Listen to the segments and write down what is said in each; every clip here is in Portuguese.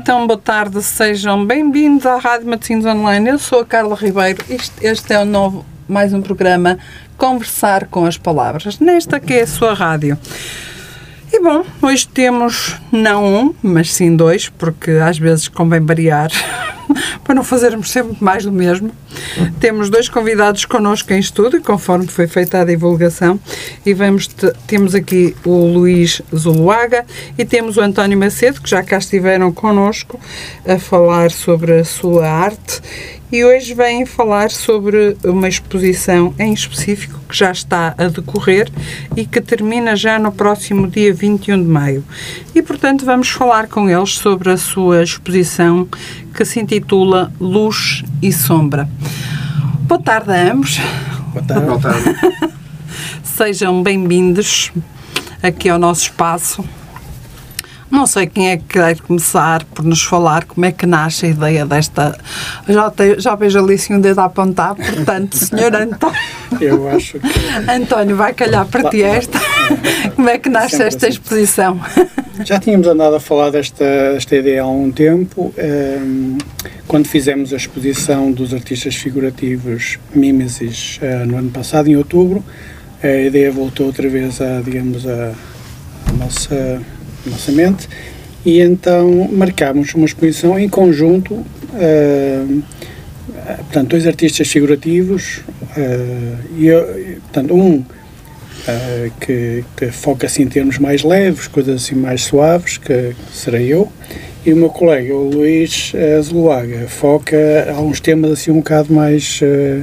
então, boa tarde, sejam bem-vindos à Rádio Matosinhos Online. Eu sou a Carla Ribeiro. Este, este é o novo, mais um programa Conversar com as Palavras, nesta que é a sua rádio. E bom, hoje temos não um, mas sim dois, porque às vezes convém variar para não fazermos sempre mais do mesmo. Temos dois convidados connosco em estúdio, conforme foi feita a divulgação, e vamos te- temos aqui o Luís Zuluaga e temos o António Macedo, que já cá estiveram connosco a falar sobre a sua arte e hoje vêm falar sobre uma exposição em específico que já está a decorrer e que termina já no próximo dia 21 de maio. E, portanto, vamos falar com eles sobre a sua exposição que se intitula Luz e Sombra. Boa tarde a ambos. Boa tarde. Sejam bem-vindos aqui ao nosso espaço. Não sei quem é que quer começar por nos falar como é que nasce a ideia desta. Já, te- já vejo ali assim um dedo a apontar, portanto, senhor António, Eu acho que António vai calhar para ti esta. Como é que nasce Sempre esta assim. exposição? já tínhamos andado a falar desta esta ideia há um tempo, ehm, quando fizemos a exposição dos artistas figurativos Mimesis eh, no ano passado, em outubro, a ideia voltou outra vez a, digamos, a, a nossa, nossa mente e então marcámos uma exposição em conjunto, eh, portanto, dois artistas figurativos, eh, e, portanto, um eh, que, que foca assim em termos mais leves, coisas assim mais suaves, que serei eu, e o meu colega, o Luís Zuluaga, foca alguns temas assim um bocado mais, eh,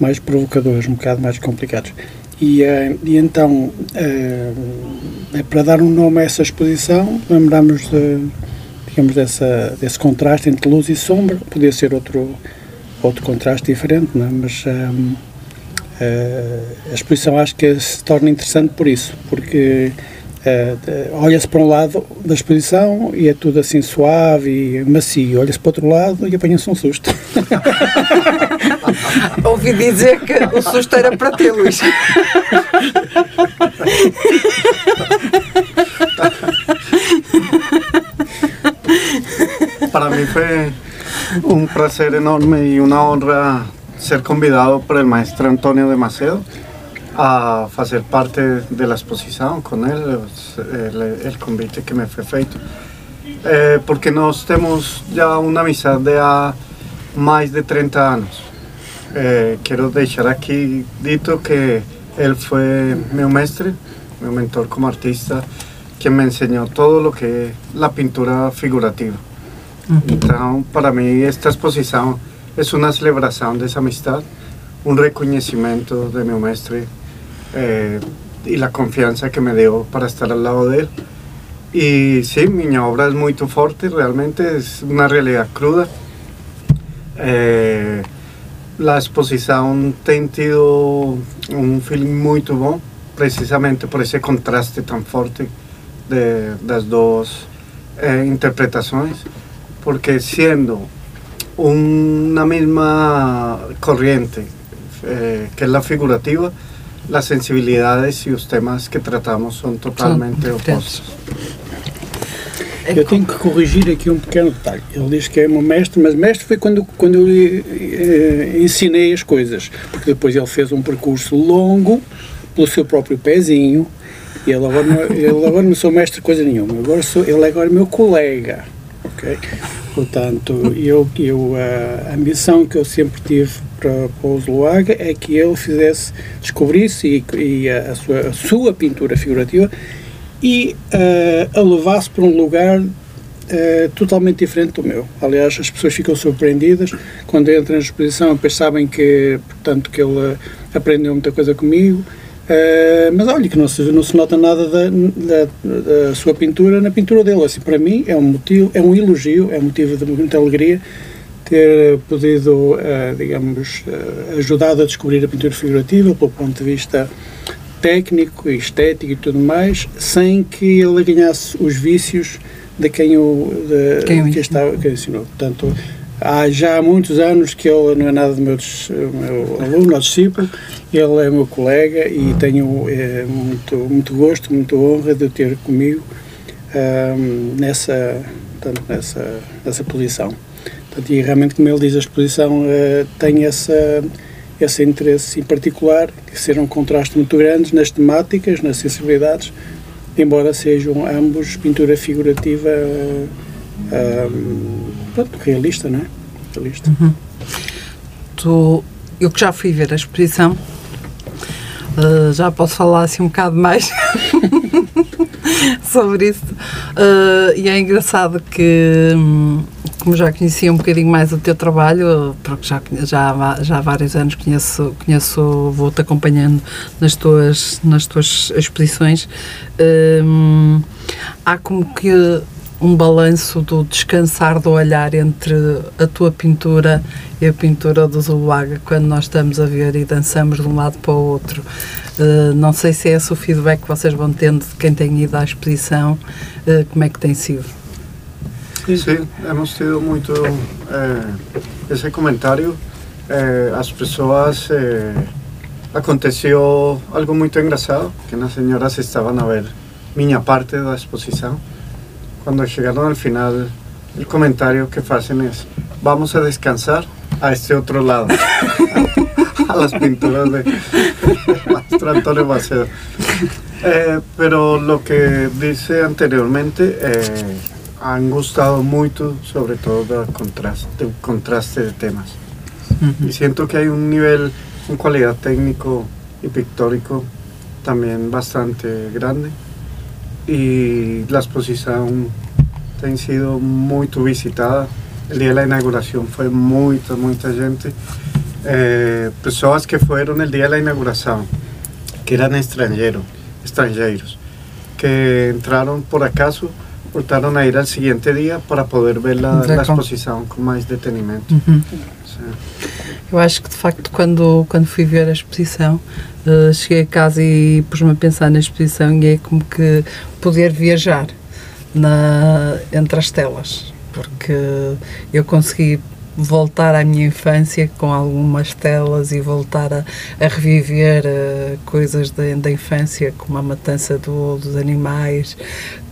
mais provocadores, um bocado mais complicados. E, eh, e então, eh, é para dar um nome a essa exposição, lembramos de, digamos, dessa, desse contraste entre luz e sombra, podia ser outro, outro contraste diferente, não é? mas ehm, eh, a exposição acho que se torna interessante por isso, porque de- olha-se para um lado da exposição e é tudo assim suave e macio, olha-se para outro lado e apanha-se um susto. Ouvi dizer que o susto era para ti, Luís. Para mí fue un placer enorme y una honra ser convidado por el maestro Antonio de Macedo a fazer parte da exposição com ele, o convite que me foi feito. É, porque nós temos já uma amizade há mais de 30 anos. É, quero deixar aqui dito que ele foi meu mestre, meu mentor como artista, que me ensinou todo o que é a pintura figurativa. Então, para mim, esta exposição é uma celebração dessa amistade, um reconhecimento de meu mestre eh, e a confiança que me deu para estar ao lado dele. E sim, minha obra é muito forte, realmente é uma realidade cruda. Eh, a exposição tem tido um feeling muito bom, precisamente por esse contraste tão forte de, das duas eh, interpretações, porque sendo uma mesma corrente eh, que é a figurativa, as sensibilidades e os temas que tratamos são totalmente opostos. Eu tenho que corrigir aqui um pequeno detalhe. Ele diz que é meu mestre, mas mestre foi quando, quando eu eh, ensinei as coisas. Porque depois ele fez um percurso longo, pelo seu próprio pezinho, e ele agora não, ele agora não sou mestre coisa nenhuma. Agora sou, ele agora é meu colega. ok? Portanto, eu, eu, a ambição que eu sempre tive para, para o Zuluaga é que ele fizesse, descobrisse e, e a, sua, a sua pintura figurativa e uh, a levasse para um lugar uh, totalmente diferente do meu. Aliás, as pessoas ficam surpreendidas quando entram na exposição, depois sabem que, portanto, que ele aprendeu muita coisa comigo Uh, mas olha, que não se, não se nota nada da, da, da, sua pintura na pintura dele. Assim, para mim é um motivo, é um elogio, é um motivo de muita alegria ter podido, uh, digamos, uh, ajudado a descobrir a pintura figurativa pelo ponto de vista técnico, estético e tudo mais, sem que ele ganhasse os vícios de quem o, de, quem, que estava, que ensinou. Portanto, há já muitos anos que ele não é nada do meu, meu aluno ou discípulo, ele é meu colega e tenho é, muito, muito gosto, muita honra de o ter comigo um, nessa, portanto, nessa, nessa posição. Portanto, e realmente, como ele diz, a exposição uh, tem essa, esse interesse em particular, que seja um contraste muito grande nas temáticas, nas sensibilidades, embora sejam ambos pintura figurativa um, pronto, realista, não é? Realista. Uhum. Tu, eu que já fui ver a exposição, uh, já posso falar assim um bocado mais sobre isso. Uh, e é engraçado que, hum, como já conhecia um bocadinho mais o teu trabalho, porque já, já, já há vários anos conheço, conheço vou-te acompanhando nas tuas, nas tuas exposições, uh, há como que um balanço do descansar do olhar entre a tua pintura e a pintura do Zuluaga quando nós estamos a ver e dançamos de um lado para o outro. Uh, não sei se é esse o feedback que vocês vão tendo de quem tem ido à exposição, uh, como é que tem sido? Sim, hemos tido muito eh, esse comentário. as pessoas aconteceu algo muito engraçado que as senhoras estavam a ver minha parte da exposição cuando llegaron al final, el comentario que hacen es, vamos a descansar a este otro lado, a las pinturas de maestro Antonio Macedo. Eh, pero lo que dice anteriormente, eh, han gustado mucho, sobre todo el contraste, contraste de temas. Y siento que hay un nivel, en cualidad técnico y pictórico también bastante grande y la exposición ha sido muy visitada. El día de la inauguración fue mucha, mucha gente. Eh, personas que fueron el día de la inauguración, que eran extranjeros, extranjeros, que entraron por acaso, voltaron a ir al siguiente día para poder ver la, la exposição com mais detenimento. Uhum. Eu acho que de facto quando, quando fui ver a exposição uh, cheguei a casa e pus-me a pensar na exposição e é como que poder viajar na, entre as telas, porque eu consegui voltar à minha infância com algumas telas e voltar a, a reviver uh, coisas da, da infância, como a matança do, dos animais,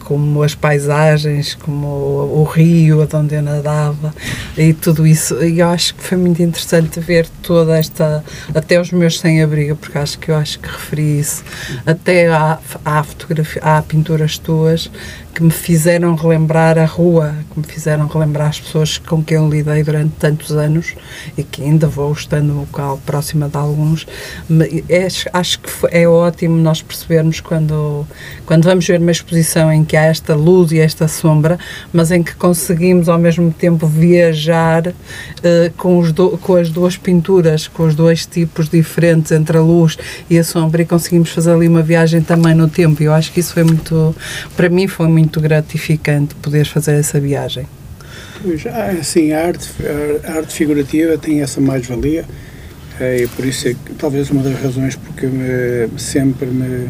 como as paisagens, como o, o rio onde eu nadava e tudo isso. E eu acho que foi muito interessante ver toda esta, até os meus sem-abrigo, porque acho que eu acho que referi isso, até à, à fotografia, à pinturas tuas que me fizeram relembrar a rua, que me fizeram relembrar as pessoas com quem eu lidei durante tantos anos e que ainda vou estando no local próxima de alguns. É, acho que é ótimo nós percebermos quando, quando vamos ver uma exposição em que há esta luz e esta sombra, mas em que conseguimos ao mesmo tempo viajar uh, com, os do, com as duas pinturas, com os dois tipos diferentes entre a luz e a sombra e conseguimos fazer ali uma viagem também no tempo. Eu acho que isso foi muito, para mim foi muito gratificante poder fazer essa viagem. Pois, sim, a arte, a arte figurativa tem essa mais-valia eh, e por isso é que, talvez uma das razões porque me, sempre me,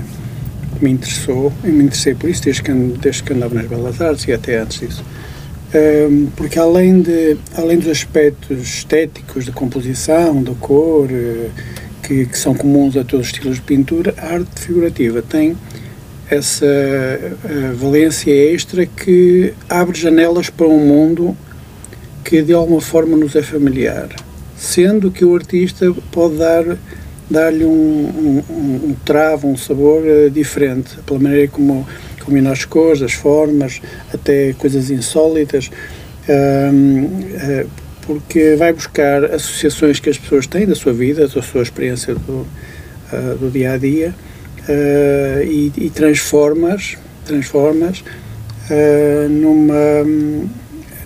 me interessou, e me interessei por isso desde que, desde que andava nas Belas Artes e até antes disso. Um, porque além, de, além dos aspectos estéticos da composição, da cor, uh, que, que, são comuns a todos os estilos de pintura, a arte figurativa tem essa uh, valência extra que abre janelas para um mundo que de alguma forma nos é familiar, sendo que o artista pode dar dar-lhe um, um, um, travo, um sabor uh, diferente, pela maneira como combina as cores, as formas, até coisas insólitas, uh, porque vai buscar associações que as pessoas têm da sua vida, da sua experiência do, uh, do dia a dia uh, e, e, transformas, transformas uh, numa,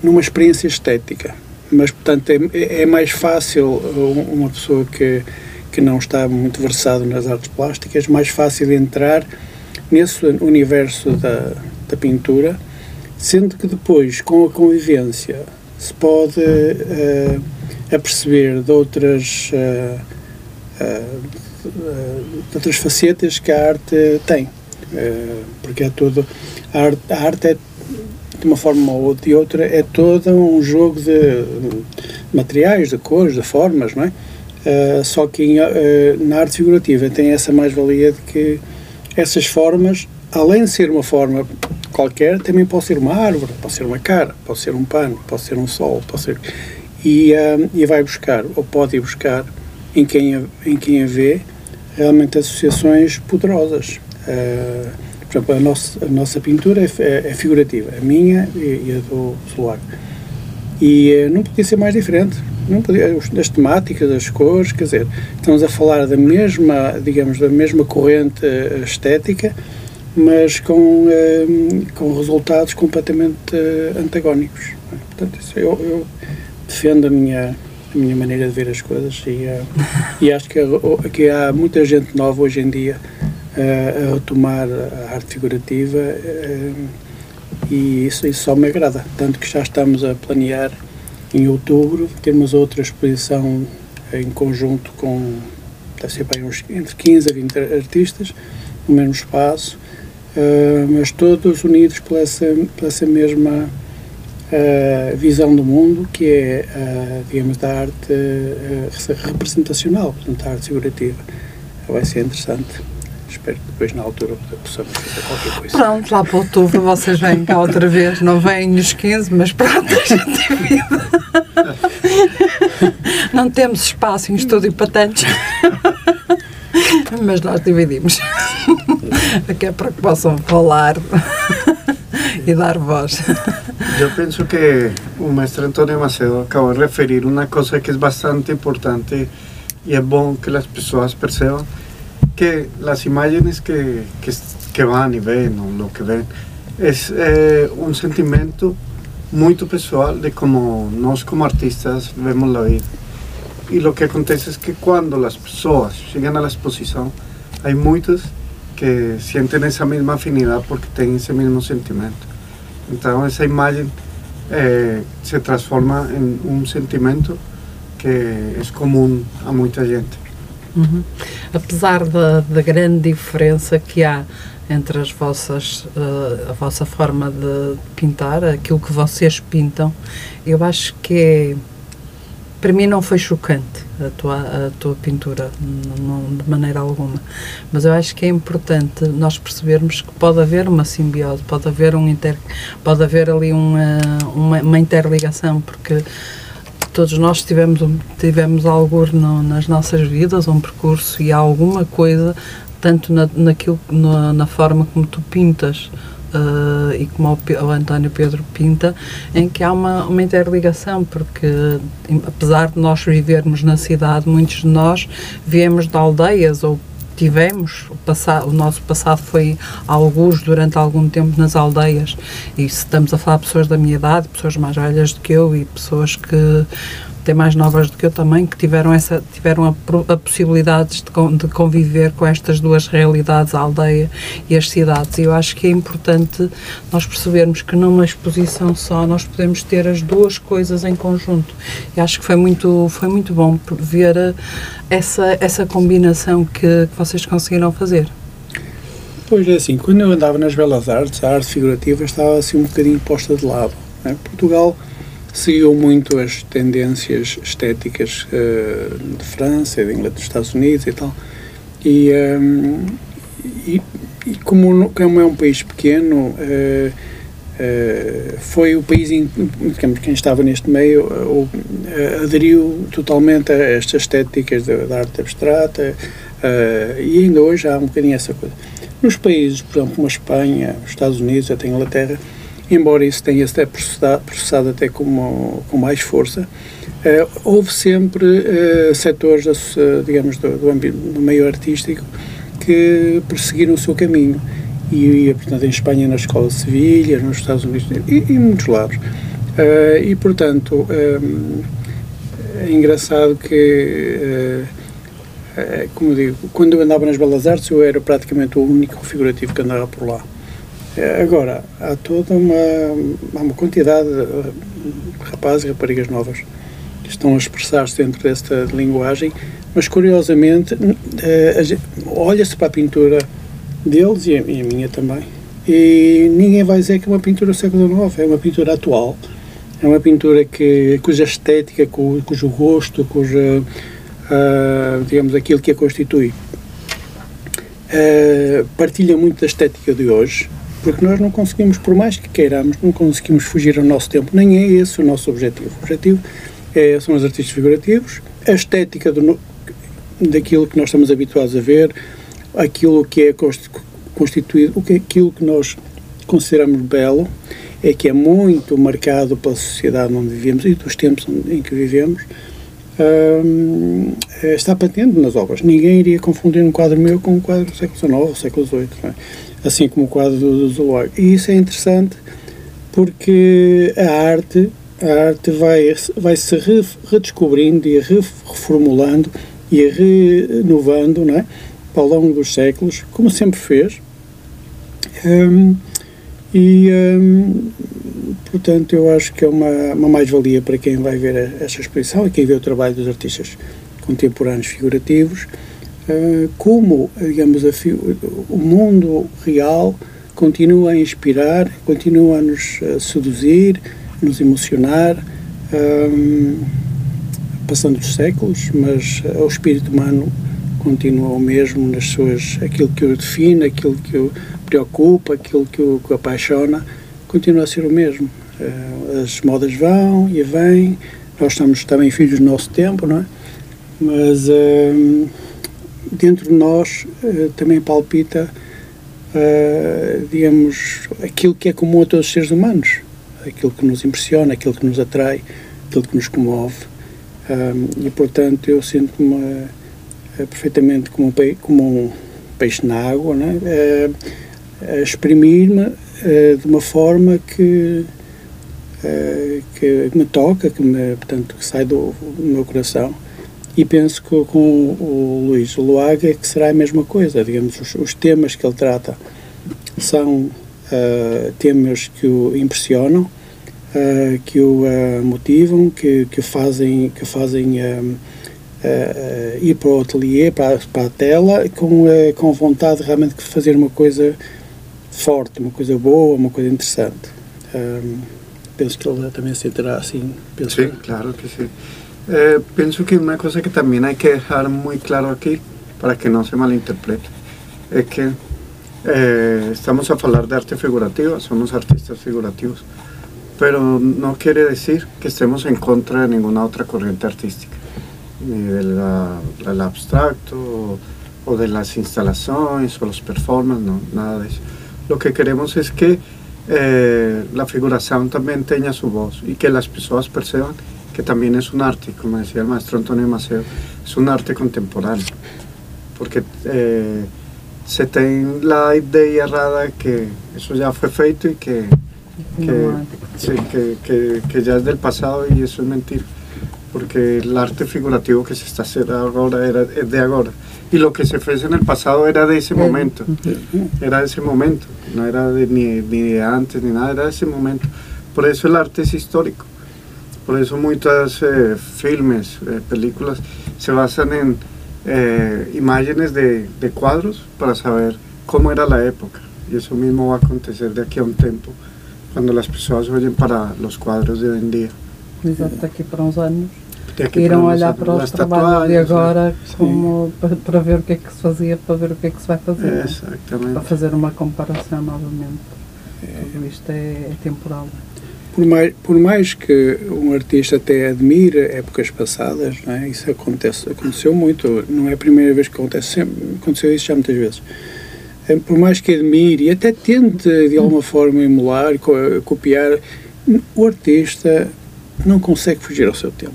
numa experiência estética. Mas, portanto, é, é mais fácil uma pessoa que, que não está muito versado nas artes plásticas, mais fácil entrar nesse universo da, da pintura, sendo que depois, com a convivência, se pode uh, aperceber de outras uh, uh, de outras facetas que a arte tem. Porque é tudo. A arte, a arte é, de uma forma ou de outra, é todo um jogo de materiais, de cores, de formas, não é? Uh, só que em, uh, na arte figurativa tem essa mais-valia de que essas formas, além de ser uma forma qualquer, também pode ser uma árvore, pode ser uma cara, pode ser um pano, pode ser um sol, pode ser... E, uh, e vai buscar, ou pode ir buscar, em quem a, em quem a vê, realmente associações poderosas. Por exemplo, a nossa, a nossa pintura é, é, é figurativa, a minha e, e a do Solar. E não podia ser mais diferente. Não podia, as temáticas, as cores, quer dizer, estamos a falar da mesma, digamos, da mesma corrente uh, estética, mas com, uh, com resultados completamente antagónicos. Portanto, isso, eu, eu defendo a minha, a minha maneira de ver as coisas e, uh, e acho que, que há muita gente nova hoje em dia a retomar a arte figurativa e isso, isso só me agrada, tanto que já estamos a planear em outubro termos outra exposição em conjunto com deve ser bem uns entre 15 a 20 artistas no mesmo espaço mas todos unidos por essa, por essa mesma a visão do mundo que é, a, digamos, da arte representacional, portanto, a arte figurativa. Vai ser interessante. Espero que depois, na altura, possamos fazer qualquer coisa. Pronto, lá para outubro vocês vêm cá outra vez. Não vêm os 15, mas pronto, a gente tem vida. Não temos espaço em estúdio para tantos. Mas nós dividimos. Aqui é para que possam falar e dar voz. Yo pienso que el maestro Antonio Macedo acabó de referir una cosa que es bastante importante y es bueno que las personas perciban que las imágenes que, que, van y ven o lo que ven es eh, un sentimiento muy personal de cómo nos como artistas vemos la vida. Y lo que acontece es que cuando las personas llegan a la exposición, hay muchos que sienten esa misma afinidad porque tienen ese mismo sentimiento. Entonces esa imagen eh, se transforma en un sentimiento que es comum a muita gente. Apesar da, da, grande diferença que há entre as vossas, uh, a vossa forma de pintar, aquilo que vocês pintam, eu acho que é para mim não foi chocante a tua, a tua pintura, não, de maneira alguma. Mas eu acho que é importante nós percebermos que pode haver uma simbiose, pode haver, um inter, pode haver ali uma, uma, uma interligação, porque todos nós tivemos, tivemos algo no, nas nossas vidas, um percurso e alguma coisa, tanto na, naquilo, na, na forma como tu pintas, uh, e como o, o, António Pedro pinta, em que há uma, uma interligação, porque apesar de nós vivermos na cidade, muitos de nós viemos de aldeias ou tivemos, o, passado, o nosso passado foi alguns durante algum tempo nas aldeias, e se estamos a falar de pessoas da minha idade, pessoas mais velhas do que eu e pessoas que até mais novas do que eu também, que tiveram, essa, tiveram a, a possibilidade de, de, conviver com estas duas realidades, a aldeia e as cidades. E eu acho que é importante nós percebermos que numa exposição só nós podemos ter as duas coisas em conjunto. E acho que foi muito, foi muito bom ver eh, essa, essa combinação que, que vocês conseguiram fazer. Pois é assim, quando eu andava nas belas artes, a arte figurativa estava assim um bocadinho posta de lado. Né? Portugal seguiu muito as tendências estéticas uh, de França, de Inglaterra, dos Estados Unidos e tal. E, um, ehm, e, e como, como, é um país pequeno, uh, uh, foi o país, in, digamos, quem estava neste meio, aderiu totalmente a estas estéticas da, da arte abstrata e ainda hoje há um bocadinho essa coisa. Nos países, por exemplo, como a Espanha, os Estados Unidos, até a Inglaterra, embora isso tenha sido processado, processado até com, com mais força, uh, houve sempre uh, setores, uh, digamos, do, do, do meio artístico que perseguiram o seu caminho. E, e portanto, em Espanha, na Escola de Sevilha, nos Estados Unidos e, em muitos lados. e, portanto, é engraçado que como digo, quando eu andava nas Belas Artes eu era praticamente o único figurativo que andava por lá. É, agora, há toda uma, há uma quantidade de rapazes e raparigas novas que estão a expressar-se dentro desta linguagem, mas curiosamente eh, olha-se para a pintura deles e a, minha também, e ninguém vai dizer que é uma pintura do século XIX, é uma pintura atual, é uma pintura que, cuja estética, cujo gosto, cuja, uh, digamos, aquilo que a constitui, uh, partilha muito da estética de hoje, porque nós não conseguimos, por mais que queiramos, não conseguimos fugir ao nosso tempo, nem é esse o nosso objetivo. O objetivo é, são os artistas figurativos, a estética do, daquilo que nós estamos habituados a ver, aquilo que é constituído, o que, aquilo que nós consideramos belo, é que é muito marcado pela sociedade onde vivemos e dos tempos em que vivemos, está patente nas obras. Ninguém iria confundir um quadro meu com um quadro do século XIX, século XVIII. É? Assim como o quadro do, do E isso é interessante porque a arte, a arte vai, vai se redescobrindo e reformulando e renovando não é? ao longo dos séculos, como sempre fez. Um, e, um, portanto, eu acho que é uma, uma mais-valia para quem vai ver esta exposição e quem vê o trabalho dos artistas contemporâneos figurativos como, digamos, o mundo real continua a inspirar, continua a nos seduzir, a nos emocionar, um, passando os séculos, mas o espírito humano continua o mesmo nas suas aquilo que o define, aquilo que o preocupa, aquilo que o, que o apaixona, continua a ser o mesmo. As modas vão e vêm, nós estamos também filhos do nosso tempo, não é? Mas dentro de nós uh, também palpita, uh, digamos, aquilo que é comum a todos os seres humanos, aquilo que nos impressiona, aquilo que nos atrai, aquilo que nos comove. E, portanto, eu sinto-me uh, perfeitamente como um, pe como um peixe na água, né? a exprimir-me de uma forma que que me toca, que me, portanto, que sai do, do meu coração e penso que com o Luís Luaga que será a mesma coisa, digamos, os, os temas que ele trata são uh, temas que o impressionam, uh, que o uh, motivam, que, que fazem, que fazem ir para o ateliê, para, para a tela, com, com vontade realmente de fazer uma coisa forte, uma coisa boa, uma coisa interessante. penso que ele também se sentirá assim. Penso sim, que... claro que sim. Eh, pienso que una cosa que también hay que dejar muy claro aquí, para que no se malinterprete, es que eh, estamos a hablar de arte figurativo, somos artistas figurativos, pero no quiere decir que estemos en contra de ninguna otra corriente artística, ni del abstracto o, o de las instalaciones o los performances, no, nada de eso. Lo que queremos es que eh, la figuración también tenga su voz y que las personas perciban que también es un arte, como decía el maestro Antonio Maceo, es un arte contemporáneo, porque eh, se tiene la idea errada que eso ya fue feito y que, que, sí, que, ya es del pasado y eso es mentira, porque el arte figurativo que se está haciendo ahora era, es de ahora, y lo que se fue en el pasado era de ese momento, era de ese momento, no era de, ni, ni de antes ni nada, era de ese momento. Por eso el arte es histórico. Por eso muchos eh, filmes, eh, películas se basan en eh, imágenes de, de cuadros para saber cómo era la época. Y eso mismo va a acontecer de aquí a un tiempo, cuando las personas oyen para los cuadros de hoy en día. Exato, daqui para uns anos. Aquí Irão para olhar para os trabalhos de agora como, para, para ver o que é que se fazia, para ver o que é que se vai fazer. Para Exactamente. fazer uma comparação novamente. Tudo isto é, é temporal. Por mais, por mais que um artista até admire épocas passadas, não é? isso acontece, aconteceu muito, não é a primeira vez que acontece, sempre, aconteceu isso já muitas vezes. Eh, Por mais que admire e até tente de alguma forma emular, co- copiar, o artista não consegue fugir ao seu tempo.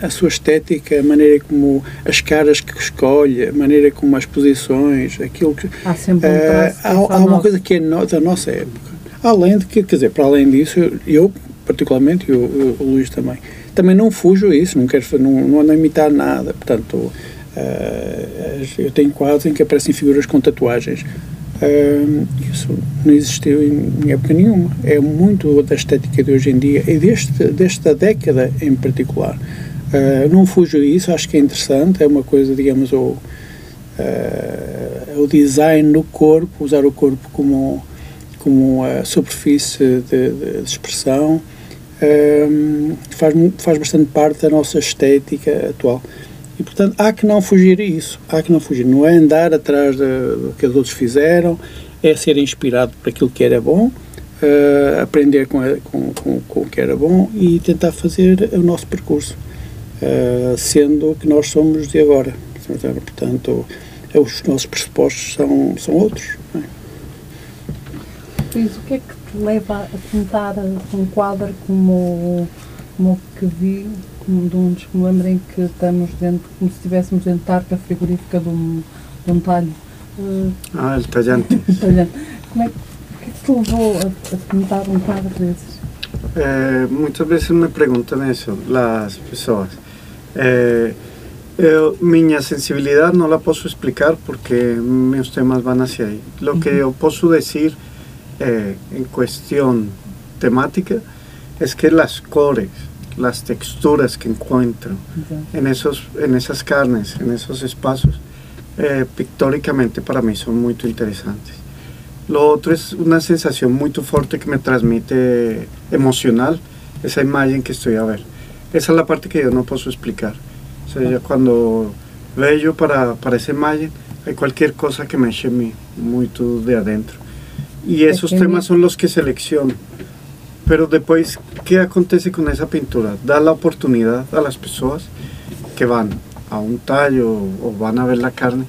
A sua estética, a maneira como as caras que escolhe, a maneira como as posições, aquilo que, Há sempre um eh, traço. há, que há faz uma coisa que é no- da nossa época. Além de que, quer dizer, para além disso, eu, eu, particularmente, e o, o, Luís também, também não fujo a isso, não quero não, não ando a imitar nada. Portanto, eh, eu tenho quadros em que aparecem figuras com tatuagens. Eh, isso não existiu em, época nenhuma. É muito da estética de hoje em dia e deste, desta década em particular. Eh, não fujo a isso, acho que é interessante, é uma coisa, digamos, o, eh, o design do corpo, usar o corpo como, como a superfície de, de- expressão, ehm, faz, faz bastante parte da nossa estética atual. E, portanto, há que não fugir a isso. Há que não fugir. Não é andar atrás do que os outros fizeram, é ser inspirado por aquilo que era bom, eh, aprender com, a- com, com, com o que era bom e tentar fazer o nosso percurso, eh, sendo que nós somos de agora. Portanto, os nossos pressupostos são, são outros. não é? Luís, o que é que te leva a pintar um quadro como, como o que vi, como de um que me lembrem que estamos dentro, como se estivéssemos dentro da arca frigorífica de um, de um talho? Ah, el tallante. talhante. Como é que, o que é que te levou a, a pintar um quadro desses? Eh, muchas veces me preguntan eso las personas. Eh, eu, minha sensibilidad no la puedo explicar porque mis temas van hacia ahí. Lo que yo puedo decir eh, en cuestión temática es que las cores, las texturas que encuentro Exato. en, esos, en esas carnes, en esos espacios, eh, pictóricamente para mí son muy interesantes. Lo otro es una sensación muy fuerte que me transmite emocional esa imagen que estoy a ver. Esa es la parte que yo no puedo explicar. O sea, ya cuando veo para, para esa imagen, hay cualquier cosa que me eche mi, muy de adentro. Y esos Pequeño. temas son los que selecciono. Pero después, ¿qué acontece con esa pintura? Da la oportunidad a las personas que van a un tallo o van a ver la carne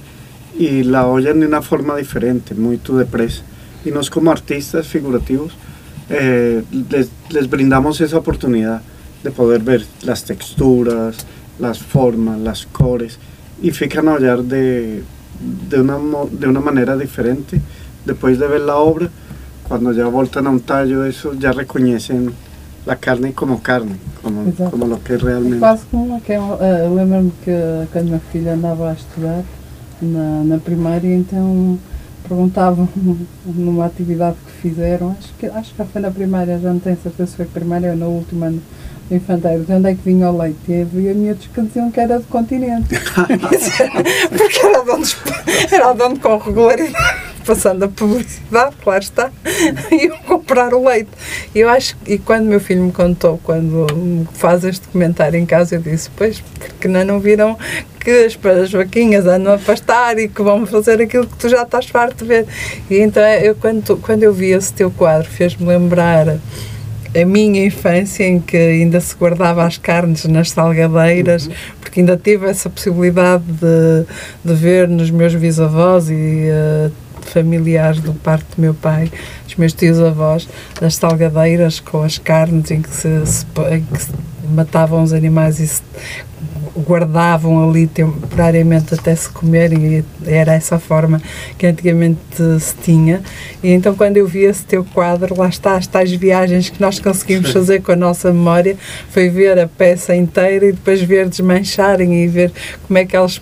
y la oyen de una forma diferente, muy tu depresa. Y nos como artistas figurativos eh, les, les brindamos esa oportunidad de poder ver las texturas, las formas, las cores y fican a olhar de, de, una, de una manera diferente después de ver la obra cuando ya voltan a un tallo eso ya reconocen la carne como carne como, Exato. como lo que es É realmente quase como que eu lembro-me que quando a minha filha andava a estudar na, na primária, então perguntavam numa atividade que fizeram, acho que, acho que foi na primária, já não tenho certeza se foi primária ou no último ano do infanteiro, de onde é que vinha o leite? E havia miúdos que diziam que era do continente. Porque era de onde, era de onde com regularidade. Passando a publicidade, claro está, e eu comprar o leite. Eu acho, e quando meu filho me contou, quando faz este comentário em casa, eu disse, pois, porque não, não viram que as, as vaquinhas andam a pastar e que vão fazer aquilo que tu já estás farto de ver. E então, eu, quando, quando eu vi esse teu quadro, fez-me lembrar a minha infância em que ainda se guardava as carnes nas salgadeiras, uhum. porque ainda tive essa possibilidade de, de ver nos meus bisavós e uh, familiares do parte do meu pai, os meus tios-avós, nas salgadeiras com as carnes em que se, em que se matavam os animais e se guardavam ali temporariamente até se comerem e era essa forma que antigamente se tinha. E então quando eu vi esse teu quadro lá está, as tais viagens que nós conseguimos fazer com a nossa memória foi ver a peça inteira e depois ver desmancharem e ver como é que eles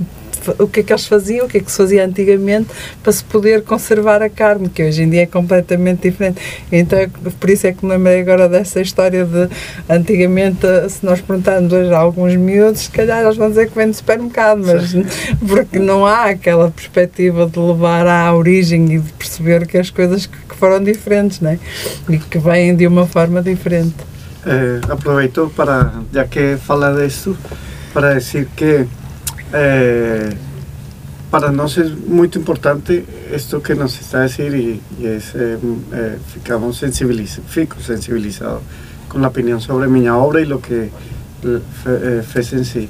o que é que eles faziam, o que é que se fazia antigamente para se poder conservar a carne, que hoje em dia é completamente diferente. Então, por isso é que me lembrei agora dessa história de antigamente, se nós perguntarmos hoje a alguns miúdos, se calhar eles vão dizer que vem do supermercado, mas porque não há aquela perspectiva de levar à origem e de perceber que as coisas que, foram diferentes, né? E que vêm de uma forma diferente. Eh, aproveito para, já que fala disso, para dizer que Eh, para nosotros es muy importante esto que nos está a decir y, es, eh, eh, ficamos sensibilizados con la opinión sobre mi obra y lo que fue en sí.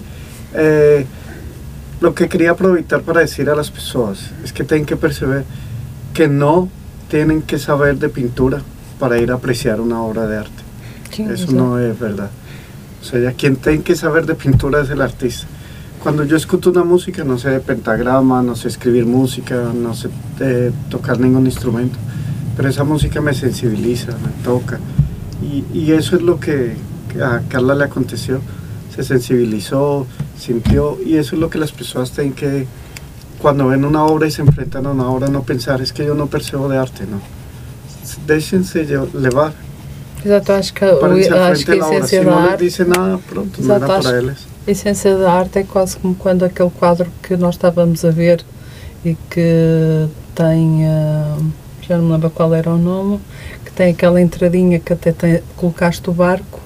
lo que quería aprovechar para decir a las personas es que tienen que percibir que no tienen que saber de pintura para ir a apreciar una obra de arte. Eso no es verdad. O sea, quien tiene que saber de pintura es el artista cuando yo escucho una música, no sé pentagrama, no sé escribir música, no sé eh, tocar ningún instrumento, pero esa música me sensibiliza, me toca. Y, eso es lo que a Carla le aconteció. Se sensibilizó, sintió, y eso es lo que las personas tienen que, cuando ven una obra y se enfrentan a una obra, no pensar, es que yo no percibo de arte, no. Déjense llevar. Exato, acho que, acho que a essência da arte. Não nada, pronto, Exato, não era para eles. A essência da arte é quase como quando aquele quadro que nós estávamos a ver e que tem, uh, já não me lembro qual era o nome, que tem aquela entradinha que até tem, colocaste o barco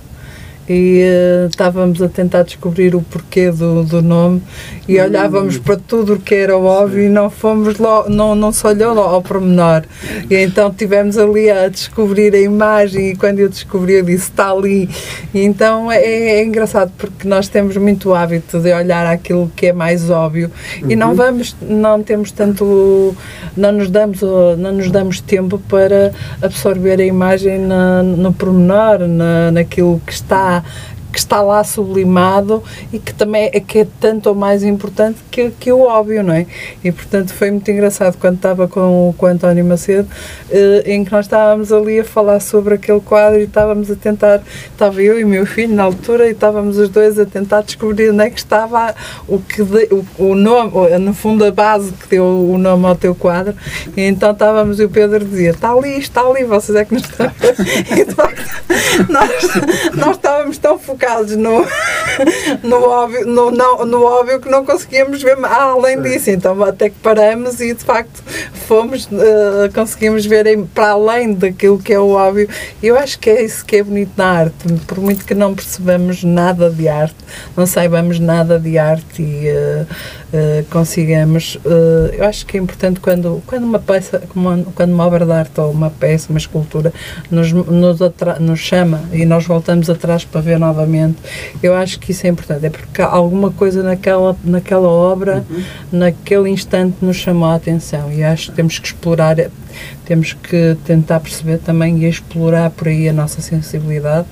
e uh, estávamos a tentar descobrir o porquê do, do nome e hum. olhávamos para tudo o que era óbvio e não fomos logo, não, não se olhou ao pormenor. E então tivemos ali a descobrir a imagem e quando eu descobri eu disse está ali. E então é, é engraçado porque nós temos muito hábito de olhar aquilo que é mais óbvio uhum. e não uhum. vamos, não temos tanto, não nos damos, não nos damos tempo para absorver a imagem na, no pormenor, na, naquilo que está a que está lá sublimado e que também é, que é tanto ou mais importante que, que o óbvio, não é? E portanto foi muito engraçado quando estava com, com o António Macedo, eh, em que nós estávamos ali a falar sobre aquele quadro e estávamos a tentar, estava eu e meu filho na altura e estávamos os dois a tentar descobrir onde é que estava o que de, o, o nome, no fundo a base que deu o nome ao teu quadro. E então estávamos e o Pedro dizia: está ali, está ali, vocês é que nos estão. e de facto, nós, nós estávamos tão focados focados no, no, óbvio, no, no, no óbvio que não conseguíamos ver além disso. Então até que paramos e de facto fomos, uh, conseguimos ver para além daquilo que é o óbvio. Eu acho que é isso que é bonito na arte. Por muito que não percebamos nada de arte, não saibamos nada de arte e uh, uh, consigamos. eu acho que é importante quando, quando uma peça, quando uma obra de arte ou uma peça, uma escultura nos, nos, nos chama e nós voltamos atrás para ver novamente eu acho que isso é importante, é porque alguma coisa naquela, naquela obra, uhum. naquele instante, nos chamou a atenção. E acho que temos que explorar temos que tentar perceber também e explorar por aí a nossa sensibilidade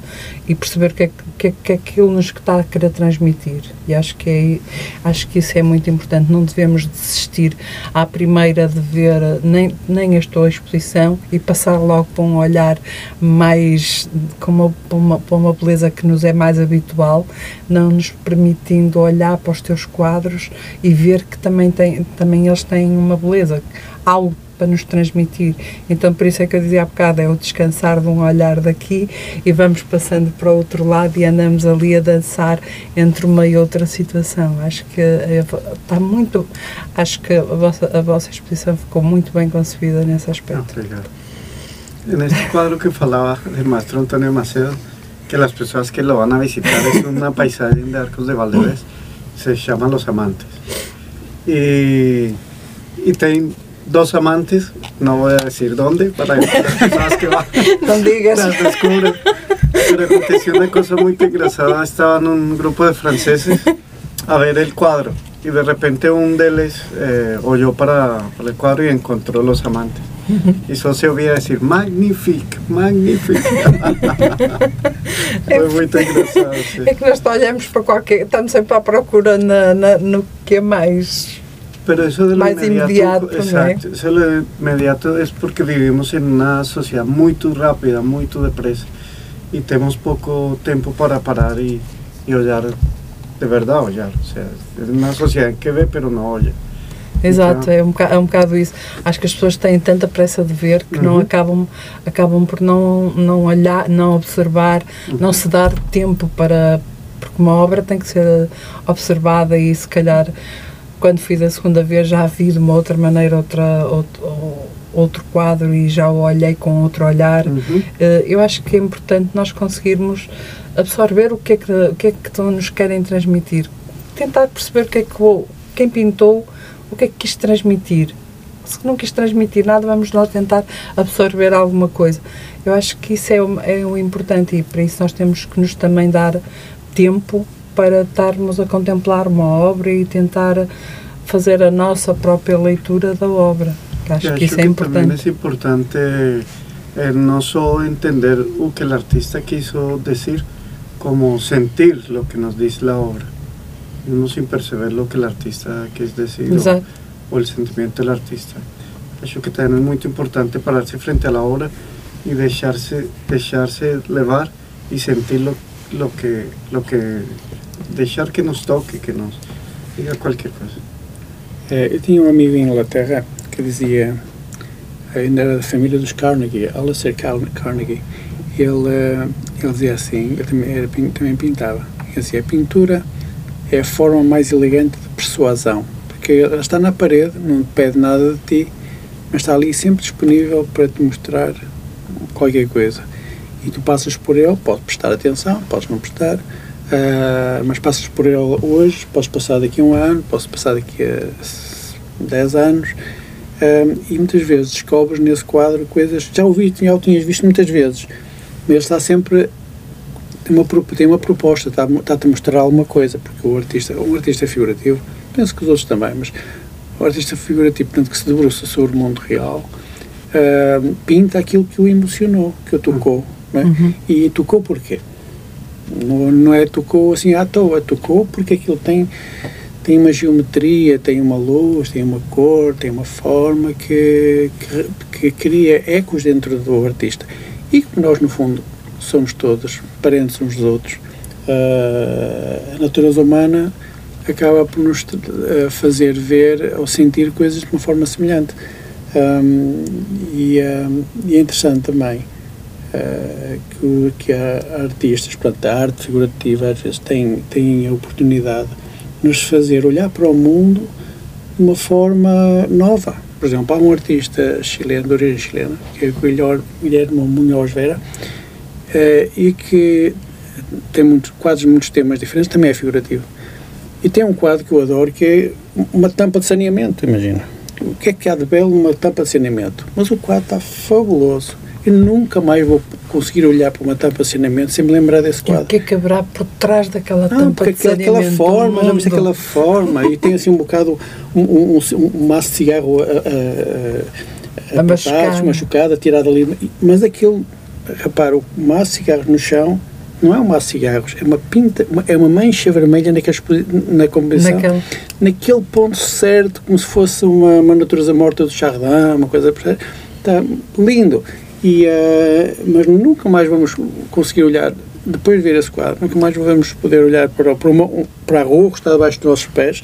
e perceber o que é que, que, é aquilo nos está a querer transmitir. E acho que, é, acho que isso é muito importante. Não devemos desistir à primeira de ver nem, nem a tua exposição e passar logo para um olhar mais, com uma, para uma, uma beleza que nos é mais habitual, não nos permitindo olhar para os teus quadros e ver que também, tem, também eles têm uma beleza. Algo para nos transmitir. Então, por isso é que eu dizia há bocado, é o descansar de um olhar daqui e vamos passando para o outro lado e andamos ali a dançar entre uma e outra situação. Acho que é, está muito, acho que a vossa, a vossa exposição ficou muito bem concebida nesse aspecto. Obrigado. Neste quadro que falaba el maestro Antonio Macedo, que las personas que lo van a visitar es una paisaje de Arcos de Valdevez, se llama Los Amantes. Y, y tienen dos amantes, no voy a decir dónde, para que las personas que van Não digas. las descubren. Pero aconteció una cosa muy engrasada, estaban un grupo de franceses a ver el cuadro y de repente un de ellos eh, oyó para, para el cuadro y encontró los amantes. Y solo se oía decir, magnifique, magnifique. Foi muito engraçado, sim. É que nós olhamos para qualquer. Estamos sempre à procura na, na- no que é mais. Pero eso de lo Más inmediato, ¿no? exacto, eso de lo inmediato es porque vivimos en una sociedad muy rápida, muy depresa y tenemos poco tiempo para parar y, y olhar, de verdad olhar. O sea, es una sociedad que ve pero no oye. Exato, Então- é, um bocado, é um bocado isso. Acho que as pessoas têm tanta pressa de ver que não Uhum. acabam, acabam por não, não olhar, não observar, não se dar tempo para. Porque uma obra tem que ser observada e se calhar quando fiz a segunda vez já vi de uma outra maneira outra, outro, outro quadro e já o olhei com outro olhar. Uhum. Eh, eu acho que é importante nós conseguirmos absorver o que é que, o que, é que nos querem transmitir. Tentar perceber o que é que quem pintou, o que é que quis transmitir. Se não quis transmitir nada, vamos nós tentar absorver alguma coisa. Eu acho que isso é o, é o importante e para isso nós temos que nos também dar tempo para estarmos a contemplar uma obra e tentar fazer a nossa própria leitura da obra. Que acho Y que isso é también importante. es importante eh, no solo entender lo que el artista quiso decir, como sentir lo que nos dice la obra, mismo sin percibir lo que el artista quiso decir o, Exato. o el sentimiento del artista. Acho que también es muy importante pararse frente a la obra y dejarse, dejarse levar y sentir lo, lo que, lo que, dejar que nos toque, que nos diga cualquier cosa. Eh, Eu tinha um amigo em Inglaterra que dizia, ainda era da família dos Carnegie, Alistair Car- Carnegie. Ele, eh, ele dizia assim, ele também, era, também pintava. Ele dizia, a pintura é a forma mais elegante de persuasão, porque ela está na parede, não pede nada de ti, mas está ali sempre disponível para te mostrar qualquer coisa. E tu passas por ele, podes prestar atenção, podes não prestar, ah, mas passas por ele hoje, podes passar daqui a um ano, podes passar daqui a 10 anos, ah, e muitas vezes descobres nesse quadro coisas que já ouviste, já o tinhas visto muitas vezes, mas está sempre tem uma, tem uma proposta, está, está-te a mostrar alguma coisa, porque o artista, um artista figurativo, penso que os outros também, mas o artista figurativo, portanto, que se debruça sobre o mundo real, ah, pinta aquilo que o emocionou, que o tocou. não é? Uhum. E tocou porquê? Não, não é tocou assim à toa, tocou porque aquilo tem, tem uma geometria, tem uma luz, tem uma cor, tem uma forma que, que, que cria ecos dentro do artista. E como nós, no fundo, somos todos parentes uns dos outros, ah, a natureza humana acaba por nos eh, fazer ver ou sentir coisas de uma forma semelhante. Ahm, e, ahm, e é interessante também eh, que, que há artistas, portanto, a arte figurativa às vezes tem, tem a oportunidade de nos fazer olhar para o mundo de uma forma nova. Por exemplo, há um artista chileno, de origem chilena, que é o Guilherme Munhoz Vera, eh, e que tem muitos, quadros muitos temas diferentes, também é figurativo. E tem um quadro que eu adoro, que é uma tampa de saneamento, imagina. O que é que há de belo numa tampa de saneamento? Mas o quadro está fabuloso. Eu nunca mais vou conseguir olhar para uma tampa de saneamento sem me lembrar desse E o quadro. que é que haverá por trás daquela Não, tampa porque de aquela, aquela forma, viste mundo? aquela forma, e tem assim um bocado, um, um, um, um maço de cigarro a, a, a, machucado, tirado ali, mas aquilo, repara, o maço de cigarros no chão não é um maço de cigarros, é uma pinta, uma- é uma mancha vermelha naquela, na composição, Naquele- naquele ponto certo, como se fosse uma, uma natureza morta do Chardin, uma coisa, está lindo. E, eh, mas nunca mais vamos conseguir olhar, depois de ver esse quadro, nunca mais vamos poder olhar para, para, uma, um- para a rua que está debaixo dos nossos pés,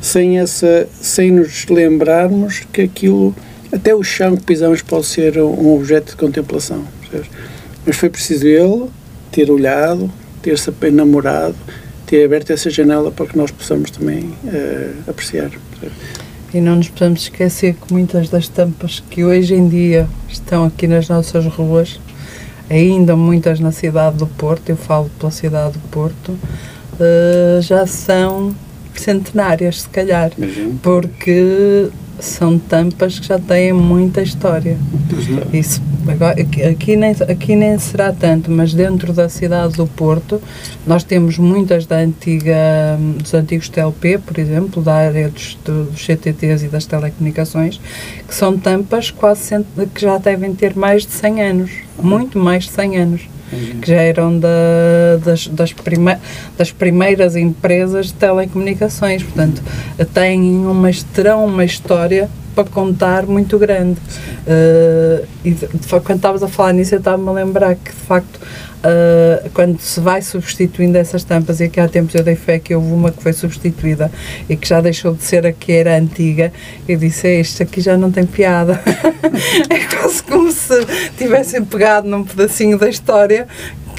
sem, essa, sem nos lembrarmos que aquilo até o chão que pisamos pode ser um objeto de contemplação. Percebes? Mas foi preciso ele ter olhado, ter-se namorado, ter aberto essa janela para que nós possamos também uh, apreciar. Percebes? E não nos podemos esquecer que muitas das tampas que hoje em dia estão aqui nas nossas ruas, ainda muitas na cidade do Porto, eu falo pela cidade do Porto, uh, já são centenárias, se calhar, porque são tampas que já têm muita história. Isso, agora, aqui, nem, aqui nem será tanto, mas dentro da cidade do Porto, nós temos muitas da antiga, dos antigos TLP, por exemplo, da área dos, dos CTTs e das telecomunicações, que são tampas quase que já devem ter mais de 100 anos, muito mais de 100 anos que já eram da, das, das, prime, das primeiras empresas de telecomunicações. Portanto, têm uma, terão uma história para contar muito grande. Uh, e de, de, quando estavas a falar nisso, eu estava-me a lembrar que, de facto, uh, quando se vai substituindo essas tampas, e aqui há tempos eu dei fé que houve uma que foi substituída e que já deixou de ser a que era antiga, eu disse: Isto aqui já não tem piada. é quase como se tivessem pegado num pedacinho da história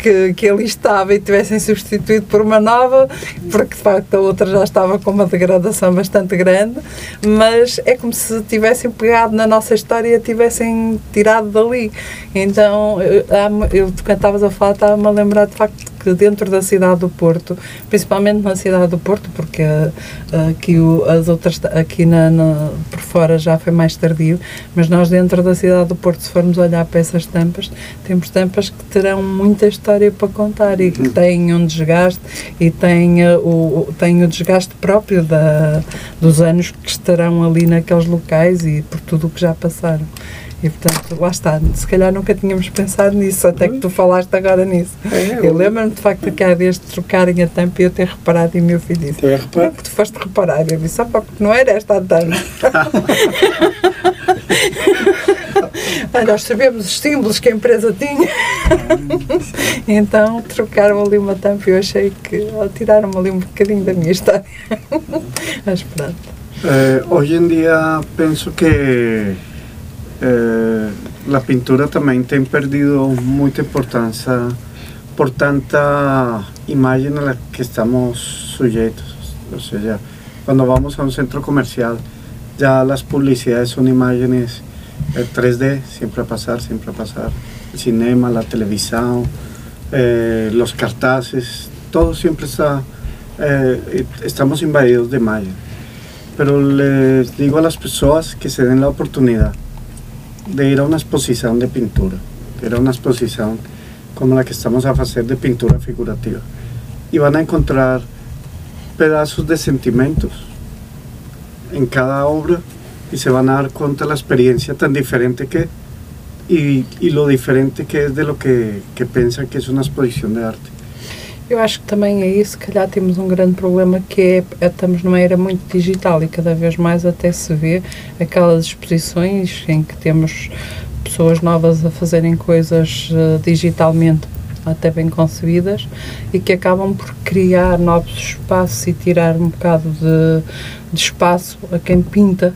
que, que ali estava e tivessem substituído por uma nova, porque de facto a outra já estava com uma degradação bastante grande, mas é como se tivessem pegado na nossa história e tivessem tirado dali. Então, eu, eu quando estavas a falar, estava-me a lembrar de facto que dentro da cidade do Porto, principalmente na cidade do Porto, porque uh, aqui as outras aqui na, na, por fora já foi mais tardio, mas nós dentro da cidade do Porto, se formos olhar para essas tampas, temos tampas que terão muita história para contar e que uhum. têm um desgaste e têm, uh, o, têm o desgaste próprio da, dos anos que estarão ali naqueles locais e por tudo o que já passaram. E portanto, lá está, se calhar nunca tínhamos pensado nisso, até que tu falaste agora nisso. É, eu lembro-me de facto que há dias de trocarem a tampa e eu ter reparado e o meu filho disse: é que tu foste reparar? Eu disse: ah, porque não era esta a tampa. ah, nós sabemos os símbolos que a empresa tinha. então trocaram ali uma tampa e eu achei que tiraram-me ali um bocadinho da minha história. Mas pronto. Eh, hoje em dia penso que eh, la pintura también ha perdido mucha importancia por tanta imagen a la que estamos sujetos. O sea, cuando vamos a un centro comercial, ya las publicidades son imágenes 3D, eh, siempre a pasar, siempre a pasar. El cinema, la televisión, eh, los cartaces, todo siempre está, estamos invadidos de imagen. Pero les digo a las personas que se den la oportunidad de ir a una exposición de pintura, era una exposición como la que estamos a hacer de pintura figurativa. Y van a encontrar pedazos de sentimientos en cada obra y se van a dar cuenta de la experiencia tan diferente que y, y lo diferente que es de lo que, que piensan que es una exposición de arte. Eu acho que também é isso, se calhar temos um grande problema que é, é, estamos numa era muito digital e cada vez mais até se vê aquelas exposições em que temos pessoas novas a fazerem coisas uh, digitalmente até bem concebidas e que acabam por criar novos espaços e tirar um bocado de, de espaço a quem pinta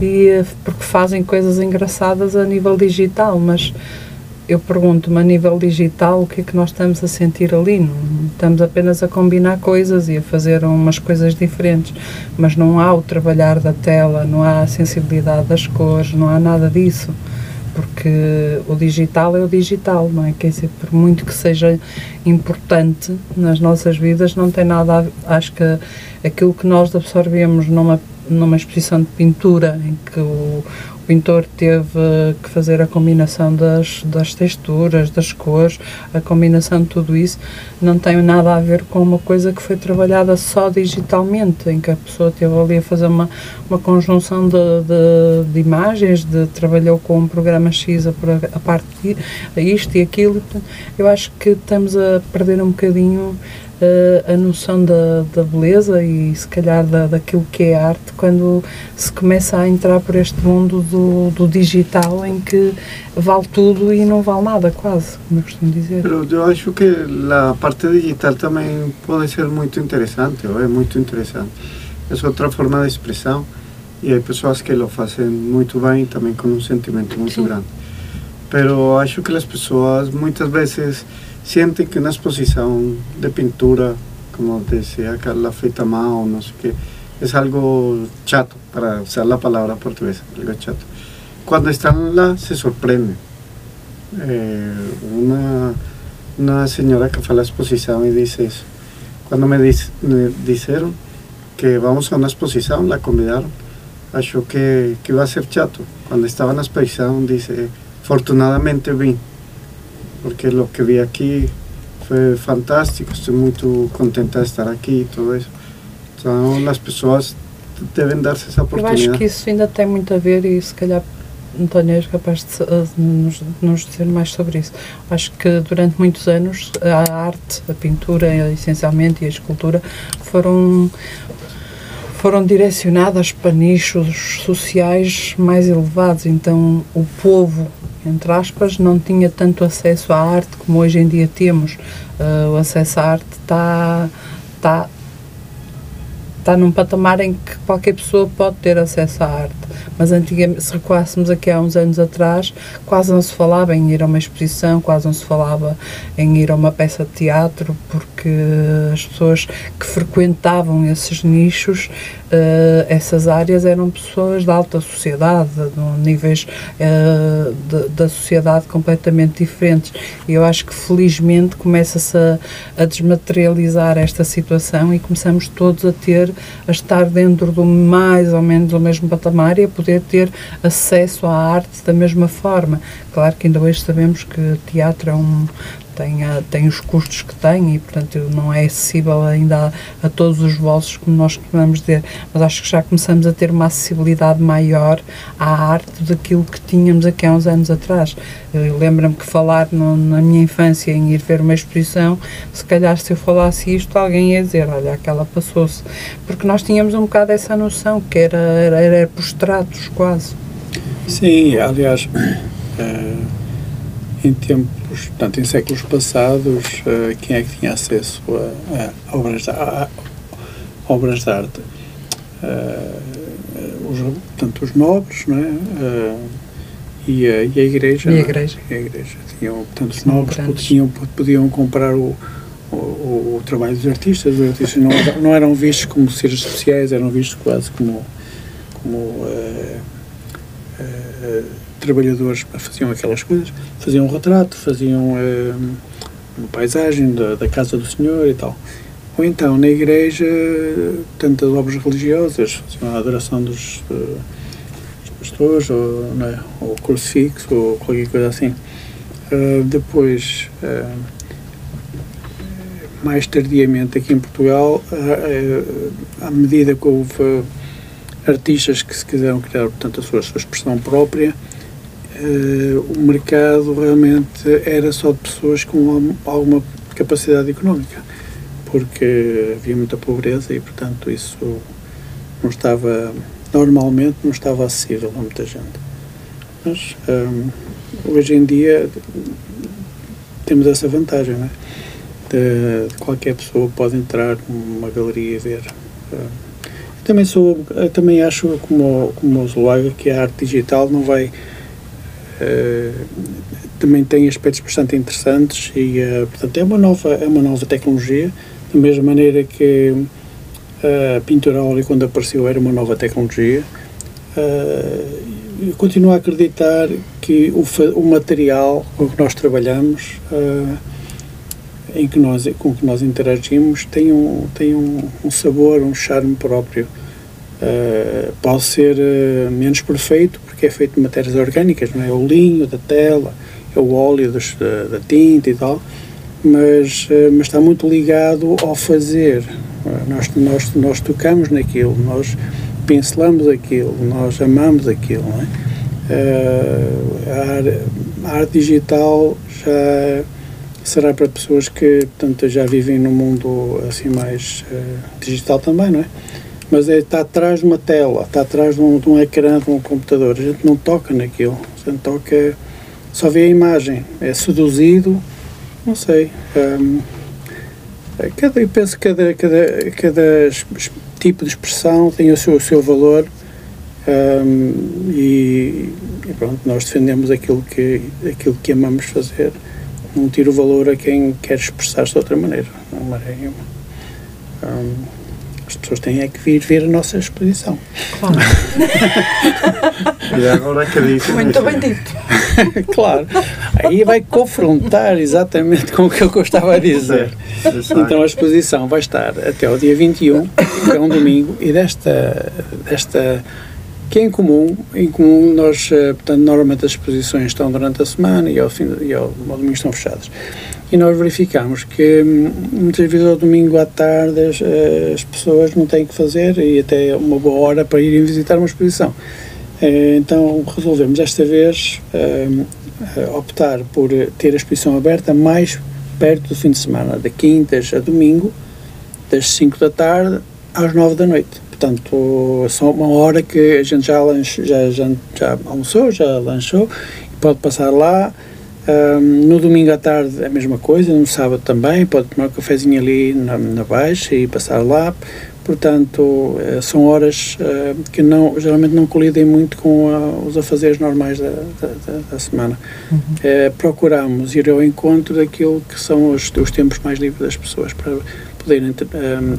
e eh, porque fazem coisas engraçadas a nível digital, mas eu pergunto-me a nível digital o que é que nós estamos a sentir ali. Estamos apenas a combinar coisas e a fazer umas coisas diferentes, mas não há o trabalhar da tela, não há a sensibilidade das cores, não há nada disso. Porque o digital é o digital, não é? Quer dizer, por muito que seja importante nas nossas vidas, não tem nada a, Acho que aquilo que nós absorvemos numa, numa exposição de pintura, em que o, pintor teve que fazer a combinação das, das texturas, das cores, a combinação de tudo isso, não tem nada a ver com uma coisa que foi trabalhada só digitalmente, em que a pessoa teve ali a fazer uma, uma conjunção de, de, de imagens, de, trabalhou com um programa X a, a parte isto e aquilo. Eu acho que estamos a perder um bocadinho uh, a noção da, da beleza e se calhar da, daquilo que é arte quando se começa a entrar por este mundo do, do digital em que vale tudo e não vale nada quase, como eu costumo dizer. eu acho que a parte digital também pode ser muito interessante, é muito interessante. É outra forma de expressão e há pessoas que lo fazem muito bem também com um sentimento muito Sim. grande. Pero acho que as pessoas muitas vezes sentem que na exposição de pintura, como dizia Carla, feita à mão, não sei o que, é algo chato, para usar a palavra portuguesa, algo chato. Quando estão lá, se surpreendem. Eh, uma, uma senhora que faz a exposição e diz isso. Quando me, diz, me disseram que vamos a uma exposição, la convidaram, achou que, que iba a ser chato. Quando estava na exposição, disse, afortunadamente vim, porque o que vi aqui foi fantástico, estou muito contenta de estar aqui e tudo isso. Então, as pessoas devem dar-se essa oportunidade. Eu acho que isso ainda tem muito a ver e se calhar António és capaz de, de, nos, de, nos, dizer mais sobre isso. Acho que durante muitos anos a arte, a pintura essencialmente e a escultura foram foram direcionadas para nichos sociais mais elevados. Então o povo, entre aspas, não tinha tanto acesso à arte como hoje em dia temos. Uh, o acesso à arte está está está num patamar em que qualquer pessoa pode ter acesso à arte. Mas antigamente, se recuássemos aqui há uns anos atrás, quase não se falava em ir a uma exposição, quase não se falava em ir a uma peça de teatro, porque as pessoas que frequentavam esses nichos uh, essas áreas eram pessoas da alta sociedade, de níveis uh, de, da sociedade completamente diferentes. E eu acho que felizmente começa-se a, a, desmaterializar esta situação e começamos todos a ter, a estar dentro do mais ou menos o mesmo patamar e a poder ter acesso à arte da mesma forma. Claro que ainda hoje sabemos que teatro é um tem, a, tem os custos que tem e, portanto, não é acessível ainda a, a todos os bolsos, como nós costumamos dizer, mas acho que já começamos a ter uma acessibilidade maior à arte daquilo que tínhamos aqui há uns anos atrás. Lembro-me que falar no, na minha infância em ir ver uma exposição, se calhar se eu falasse isto, alguém ia dizer, olha, aquela passou-se. Porque nós tínhamos um bocado essa noção, que era, era, era postrados quase. Sim, aliás, uh, em tempos portanto, em séculos passados, uh, quem é que tinha acesso a, a obras, de, a, obras de arte? Uh, os, portanto, os nobres, não é? Uh, e, a, e a igreja. E a igreja. E a igreja. Tinham, portanto, os nobres podiam, podiam comprar o, o, o, trabalho dos artistas. Os artistas não, não eram vistos como seres especiais, eram vistos quase como, como trabalhadores faziam aquelas coisas, faziam um retrato, faziam uh, uma paisagem da, da, casa do Senhor e tal. Ou então, na igreja, tantas obras religiosas, faziam a adoração dos, uh, dos pastores, ou, é? ou crucifixo, ou qualquer coisa assim. Uh, depois, mais tardiamente aqui em Portugal, à medida que houve artistas que se quiseram criar portanto, a sua, a sua expressão própria, uh, o mercado realmente era só de pessoas com alguma capacidade económica, porque havia muita pobreza e, portanto, isso não estava, normalmente, não estava acessível a muita gente. Mas um, hoje em dia temos essa vantagem, não é? De, qualquer pessoa pode entrar numa galeria e ver. também sou, também acho como como o Zulaga que a arte digital não vai eh, também tem aspectos bastante interessantes e, uh, portanto, é uma nova é uma nova tecnologia, da mesma maneira que uh, a pintura óleo quando apareceu era uma nova tecnologia. eu continuo a acreditar que o, o material com que nós trabalhamos, em que nós, com que nós interagimos, tem um, tem um, um sabor, um charme próprio. Pode ser menos perfeito porque é feito de matérias orgânicas, não é? O linho da tela, é o óleo dos, da, da, tinta e tal, mas, uh, mas está muito ligado ao fazer. nós, nós, nós tocamos naquilo, nós pincelamos aquilo, nós amamos aquilo, não é? A, a, arte digital já será para pessoas que portanto, já vivem num mundo assim mais digital também, não é? Mas é, está atrás de uma tela, está atrás de um, de um ecrã de um computador. A gente não toca naquilo, a gente toca, só vê a imagem, é seduzido, não sei. Um, é, cada, eu penso que cada, cada, cada tipo de expressão tem o seu, o seu valor Um, e, e, pronto, nós defendemos aquilo que, aquilo que amamos fazer, não tiro valor a quem quer expressar-se de outra maneira. Não é um, as pessoas têm é que vir ver a nossa exposição. Claro. e agora que disse. Muito bem dito. claro. Aí vai confrontar exatamente com o que eu estava a dizer. Então a exposição vai estar até o dia 21, que é um domingo, e desta, desta que é em comum, em comum nós, eh, portanto, normalmente as exposições estão durante a semana e ao, fim, e ao, ao domingo estão fechadas. E nós verificamos que hum, muitas vezes ao domingo à tarde as, eh, as pessoas não têm que fazer e até uma boa hora para irem visitar uma exposição. Eh, então resolvemos esta vez hum, optar por ter a exposição aberta mais perto do fim de semana, de quintas a domingo, das 5 da tarde às 9 da noite. Portanto, são uma hora que a gente já, lanche, já, já, já almoçou, já lanchou, e pode passar lá. Um, no domingo à tarde a mesma coisa, no sábado também, pode tomar um cafezinho ali na, na baixa e passar lá. Portanto, eh, são horas uh, que não, geralmente não colidem muito com uh, os afazeres normais da, da, da semana. Uhum. Uh, procuramos ir ao encontro daquilo que são os, os tempos mais livres das pessoas para poderem ter,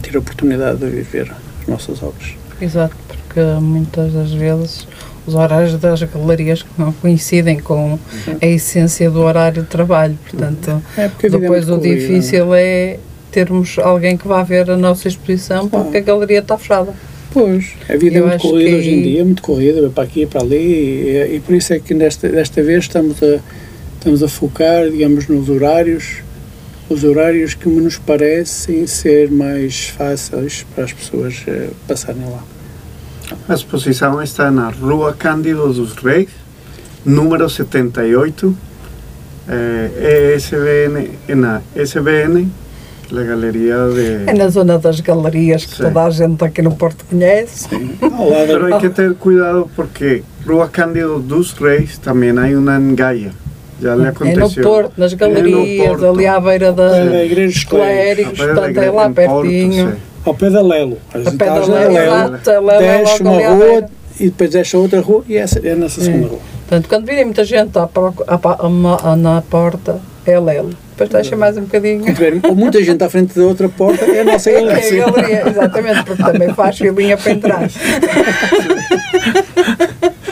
ter a oportunidade de viver nossas obras. Exato, porque muitas das vezes os horários das galerias não coincidem com a essência do horário de trabalho, portanto, é depois é o difícil é termos alguém que vá ver a nossa exposição porque a galeria está fechada. Pois, a vida é Eu é muito corrida hoje em dia, muito corrida, para aqui e para ali, e, e, por isso é que nesta, desta vez estamos a, estamos a focar, digamos, nos horários os horários que nos parecem ser mais fáceis para as pessoas uh, passarem lá. A exposição está na Rua Cândido dos Reis, número 78, eh, ESBN, na SBN, a galeria de... É na zona das galerias que Sim. toda a gente aqui no Porto conhece. Sim. Pero hay que ter cuidado porque Rua Cândido dos Reis também há uma em Gaia. Já lhe aconteceu. É no Porto, nas galerias, é Porto. ali à beira da, é, dos clérigos, portanto é lá pertinho. Porto, ao pé da Lelo. As ao pé da Lelo, exato. Desce uma rua e depois desce outra rua e essa é nessa segunda rua. Portanto, quando virem muita gente à, à, na porta, é a Lelo. Depois deixa mais um bocadinho. Tiver muita gente à frente da outra porta, é a nossa galeria. É a galeria, exatamente, porque também faz filinha para entrar.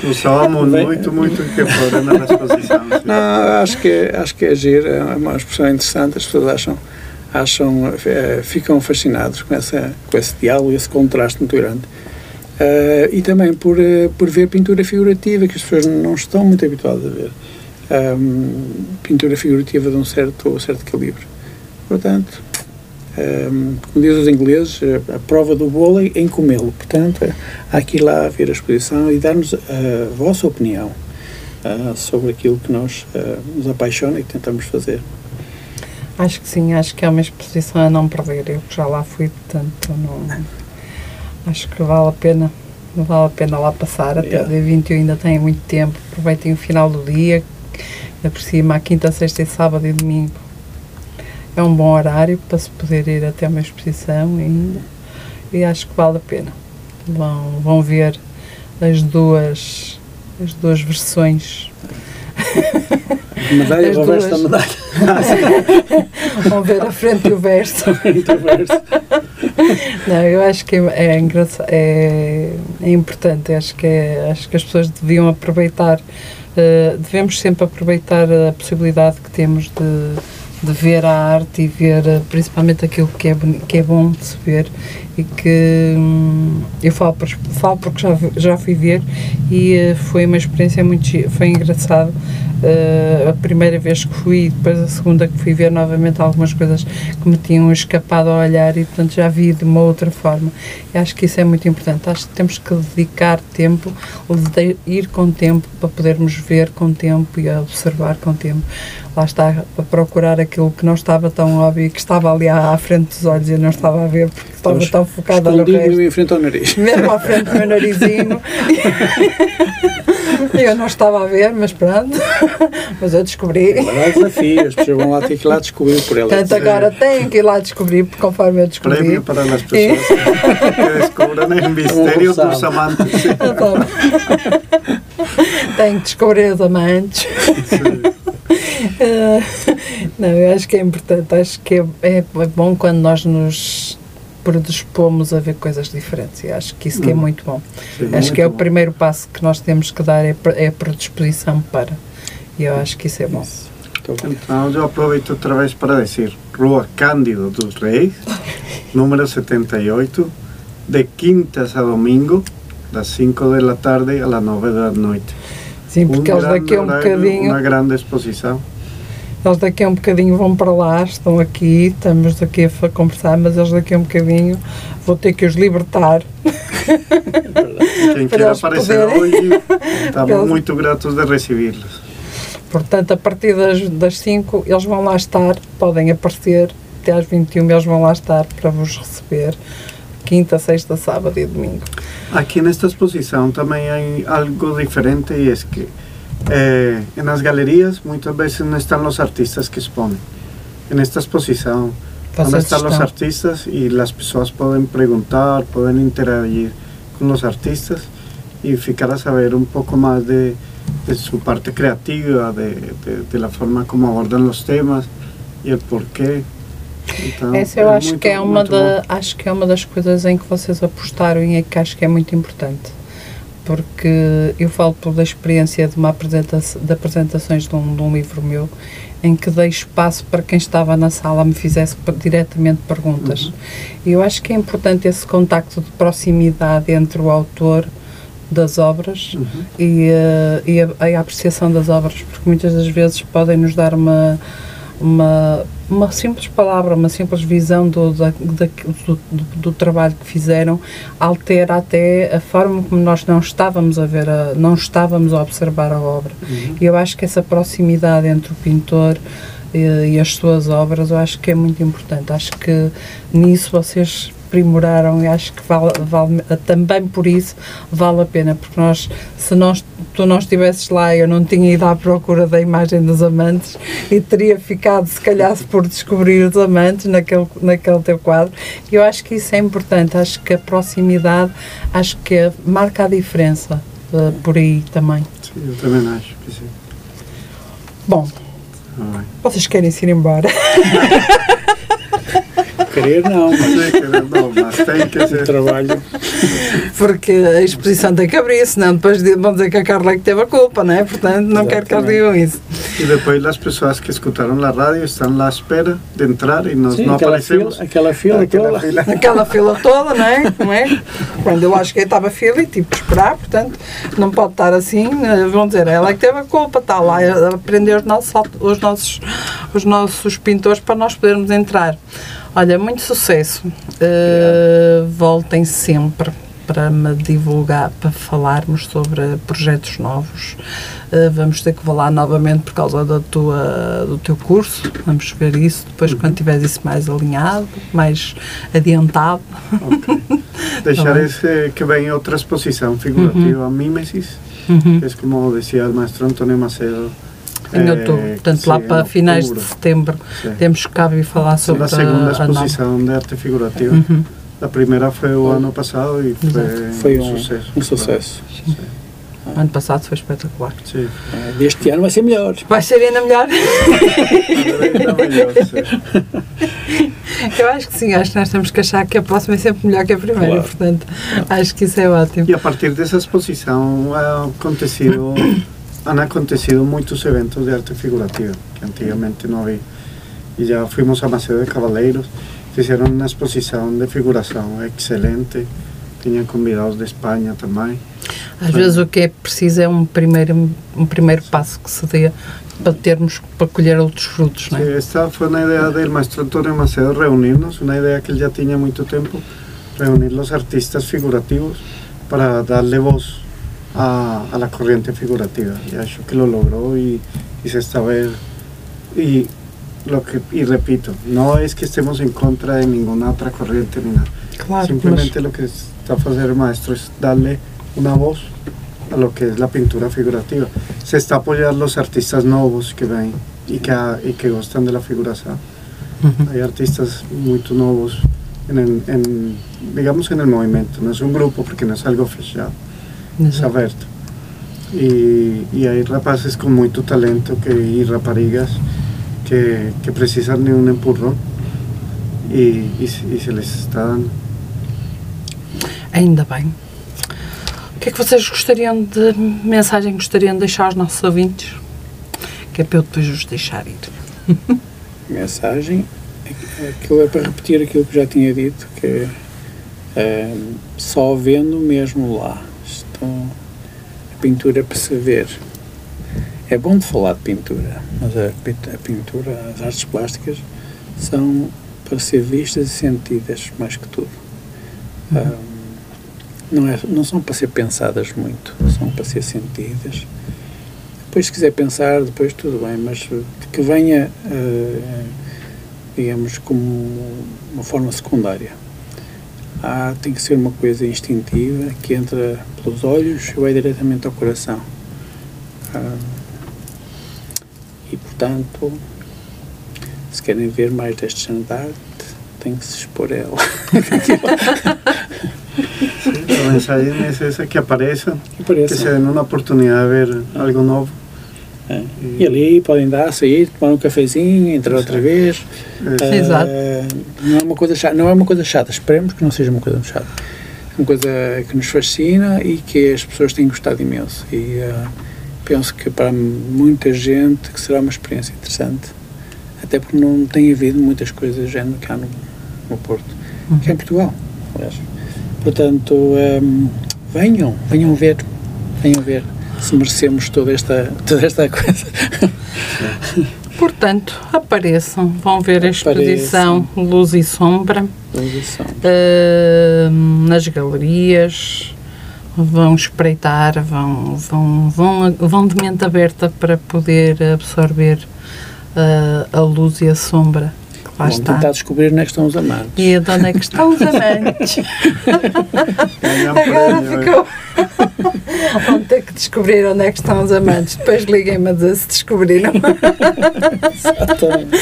Usávamos muito, muito tempo na exposição. Não, acho que, acho que agir é uma expressão interessante, as pessoas acham, acham é, ficam fascinados com, essa, com esse diálogo, esse contraste muito grande. Uh, e também por, uh, por ver pintura figurativa, que as pessoas não estão muito habituadas a ver. Um, pintura figurativa de um certo, certo calibre. Portanto, um, como diz os ingleses, a prova do bolo é em comê-lo. Portanto, há que ir lá ver a exposição e dar-nos a vossa opinião uh, sobre aquilo que nós uh, nos apaixona e que tentamos fazer. Acho que sim, acho que é uma exposição a não perder. Eu já lá fui, portanto, não, acho que vale a pena. Vale a pena lá passar, até yeah. o dia 21 ainda tem muito tempo. Aproveitem o final do dia, aproxima a quinta, sexta e sábado e domingo é um bom horário para se poder ir até uma exposição e, e acho que vale a pena. Vão, vão ver as duas, as duas versões. Medalha ou verso da medalha? vão ver a frente e o verso. Não, eu acho que é, é engraçado, é, é importante, acho que, é, acho que as pessoas deviam aproveitar, uh, devemos sempre aproveitar a possibilidade que temos de de ver a arte e ver eh, principalmente aquilo que é, que é bom de se ver e que hum, eu falo, por, falo porque já, já fui ver e uh, foi uma experiência muito foi engraçado. Uh, a primeira vez que fui e depois a segunda que fui ver novamente algumas coisas que me tinham escapado a olhar e portanto já vi de uma outra forma. E acho que isso é muito importante. Acho que temos que dedicar tempo ir com tempo para podermos ver com tempo e observar com tempo. Lá está a procurar aquilo que não estava tão óbvio que estava ali à, à frente dos olhos e eu não estava a ver porque estava tão focada no resto. em frente ao nariz. Mesmo à frente do meu narizinho. Eu não estava a ver, mas pronto. Mas eu descobri. Agora há desafio, as pessoas vão lá ter que ir lá descobrir por elas. Portanto, agora têm que ir lá descobrir, porque conforme eu descobri. Premio para las personas que descubran el misterio de los amantes. Tenho que descobrir os amantes. Ah, Não, eu acho que é importante. Acho que é, é bom quando nós nos predispomos a ver coisas diferentes. E acho que isso que é muito bom. Sí, acho que é o primeiro passo que nós temos que dar, é, é a predisposição para. E eu acho que isso é bom. Então, Então, eu aproveito outra vez para dizer Rua Cândido dos Reis, número 78, de quintas a domingo, das 5 da tarde às 9 da noite. Sim, porque eles daqui a um horário, bocadinho. Uma grande exposição. Eles daqui a um bocadinho vão para lá, estão aqui, estamos aqui a conversar, mas eles daqui a um bocadinho vou ter que os libertar. Quem eles aparecer poderem- hoje, estamos Eles- muito gratos de recebê-los. Portanto, a partir das, das 5 eles vão lá estar, podem aparecer, até às 21 eles vão lá estar para vos receber, quinta, sexta, sábado e domingo. Aqui nesta exposição também há algo diferente e é que eh, nas galerias muitas vezes não estão os artistas que expõem. Nesta exposição onde Vocês estão os estão. artistas e as pessoas podem perguntar, podem interagir com os artistas e ficar a saber um pouco mais de, de sua parte criativa, de, de, de la forma como abordam os temas e o porquê. Então, Essa eu é acho muito- que é uma muito da, bom. acho que é uma das coisas em que vocês apostaram e é que acho que é muito importante. Porque eu falo pela experiência de uma apresentação, de apresentações de um, de um livro meu, em que dei espaço para quem estava na sala me fizesse diretamente perguntas. E eu acho que é importante esse contacto de proximidade entre o autor das obras Uhum. e, eh, e a, e a apreciação das obras, porque muitas das vezes podem nos dar uma, uma, uma simples palavra, uma simples visão do, da- da- do, do, trabalho que fizeram, altera até a forma como nós não estávamos a ver, a, não estávamos a observar a obra. E eu acho que essa proximidade entre o pintor eh, e as suas obras, eu acho que é muito importante. Acho que nisso vocês aprimoraram e acho que vale, vale também por isso vale a pena, porque nós, se nós, tu não estivesses lá, eu não tinha ido à procura da imagem dos amantes e teria ficado, se calhar, por descobrir os amantes naquele, naquele teu quadro. E eu acho que isso é importante, acho que a proximidade, acho que marca a diferença eh, por aí também. Sim, eu também acho que sim. Bom, Ai. vocês querem se ir embora? querer não, mas Sim, que não, mas tem que ser. trabalho. Porque a exposição tem que abrir, senão depois de- vão dizer que a Carla é que teve a culpa, não é? Portanto, não quero que eles digam isso. E depois as pessoas que escutaram a rádio estão lá à espera de entrar e nós Sim, não aquela fila, aparecemos. aquela fila Aquela toda. fila. Aquela fila toda, não é? Não é? Quando eu lá cheguei estava fila e que esperar, portanto, não pode estar assim. eh, Vão dizer, ela é que teve a culpa, está lá a aprender os nossos, os nossos, os nossos pintores para nós podermos entrar. Olha, muito sucesso. Eh, voltem sempre para me divulgar, para falarmos sobre projetos novos. Eh, vamos ter que falar novamente por causa da tua, do teu curso. Vamos ver isso depois quando tiveres isso mais alinhado, mais adiantado. Deixar Tá esse, que venha outra exposição figurativa, Mímesis, Uhum. que é como decía o maestro Antonio Macedo. Em eh, outubro, portanto, sí, lá para finais de setembro, Sí. temos que cá vir falar É sobre a segunda a, a exposição de arte figurativa. Uhum. A primeira foi o ano passado e foi, Foi um um, sucesso. um sucesso. O ano passado foi espetacular. Sim. Eh, Deste ano vai ser melhor. Vai ser ainda melhor? Ainda melhor, sim. Eu acho que sim, acho que nós temos que achar que a próxima é sempre melhor que a primeira, Claro. portanto, acho que isso é ótimo. E a partir dessa exposição ha acontecido, han acontecido muitos eventos de arte figurativa que antigamente não havia. E já fomos a Maceo de Cavaleiros, fizeram uma exposição de figuração excelente, tinham convidados de Espanha também. Às vezes o que é preciso é um primeiro, um primeiro passo que se dê para termos, para colher outros frutos, não é? esta fue una idea del maestro Antonio Macedo reunirnos, una idea que él ya tenía mucho tiempo, reunir los artistas figurativos para darle voz a, a la corriente figurativa. Y acho que lo logró y, y se está ver. Y, lo que, y repito, no es que estemos en contra de ninguna otra corriente ni nada. Claro, Simplemente lo que está haciendo el maestro es darle una voz a lo que es la pintura figurativa. Se está apoyando los artistas nuevos que ven y que, y que gustan de la figuración. mas... Uhum. Hay artistas muy nuevos en, en, digamos en el movimiento, no es un grupo porque no es algo es Exato. abierto. Y, y hay rapaces con mucho talento que, y raparigas que, que precisan de un empurrón y, y, se- y se les está dando. Ainda bem. O que é que vocês gostariam de mensagem gostariam de deixar aos nossos ouvintes? Que é para eu depois os deixar ir. mensagem, aquilo é para repetir aquilo que já tinha dito, que é só vendo mesmo lá. A pintura para se ver. É bom de falar de pintura, mas a, pint- a pintura, as artes plásticas, são para ser vistas e sentidas mais que tudo. Ah, não, é, não são para ser pensadas muito, são para ser sentidas. Depois, se quiser pensar, depois tudo bem, mas que venha, eh, digamos, como uma forma secundária. Há, tem que ser uma coisa instintiva que entra pelos olhos e vai diretamente ao coração. Ah, e, portanto, se querem ver mais deste género de arte, tem que se expor a ela. El mensaje es ese que apareçam, E que se den una oportunidad de ver algo nuevo. É. E ali podem dar, sair, tomar um cafezinho, entrar outra vez. Es- Ah, Exato. Não é uma coisa chata, não é uma coisa chata. Esperemos que não seja uma coisa chata. Uma coisa que nos fascina e que as pessoas têm gostado imenso. E ah, penso que para muita gente que será uma experiência interessante. Até porque não tem havido muitas coisas do género cá no, no Porto. Que é em Portugal, aliás. Portanto, hum, venham, venham ver, venham ver se merecemos toda esta, toda esta coisa. Portanto, apareçam, vão ver a exposição Apareçam. Luz e Sombra Posição. ah, nas galerias, vão espreitar, vão, vão, vão, vão de mente aberta para poder absorver ah, a luz e a sombra que lá Vão está. tentar descobrir onde é que estão os amantes. E de onde é que estão os amantes? Agora ficou. Vão ter que descobrir onde é que estão os amantes. Depois liguem-me a dizer se descobriram. Exatamente.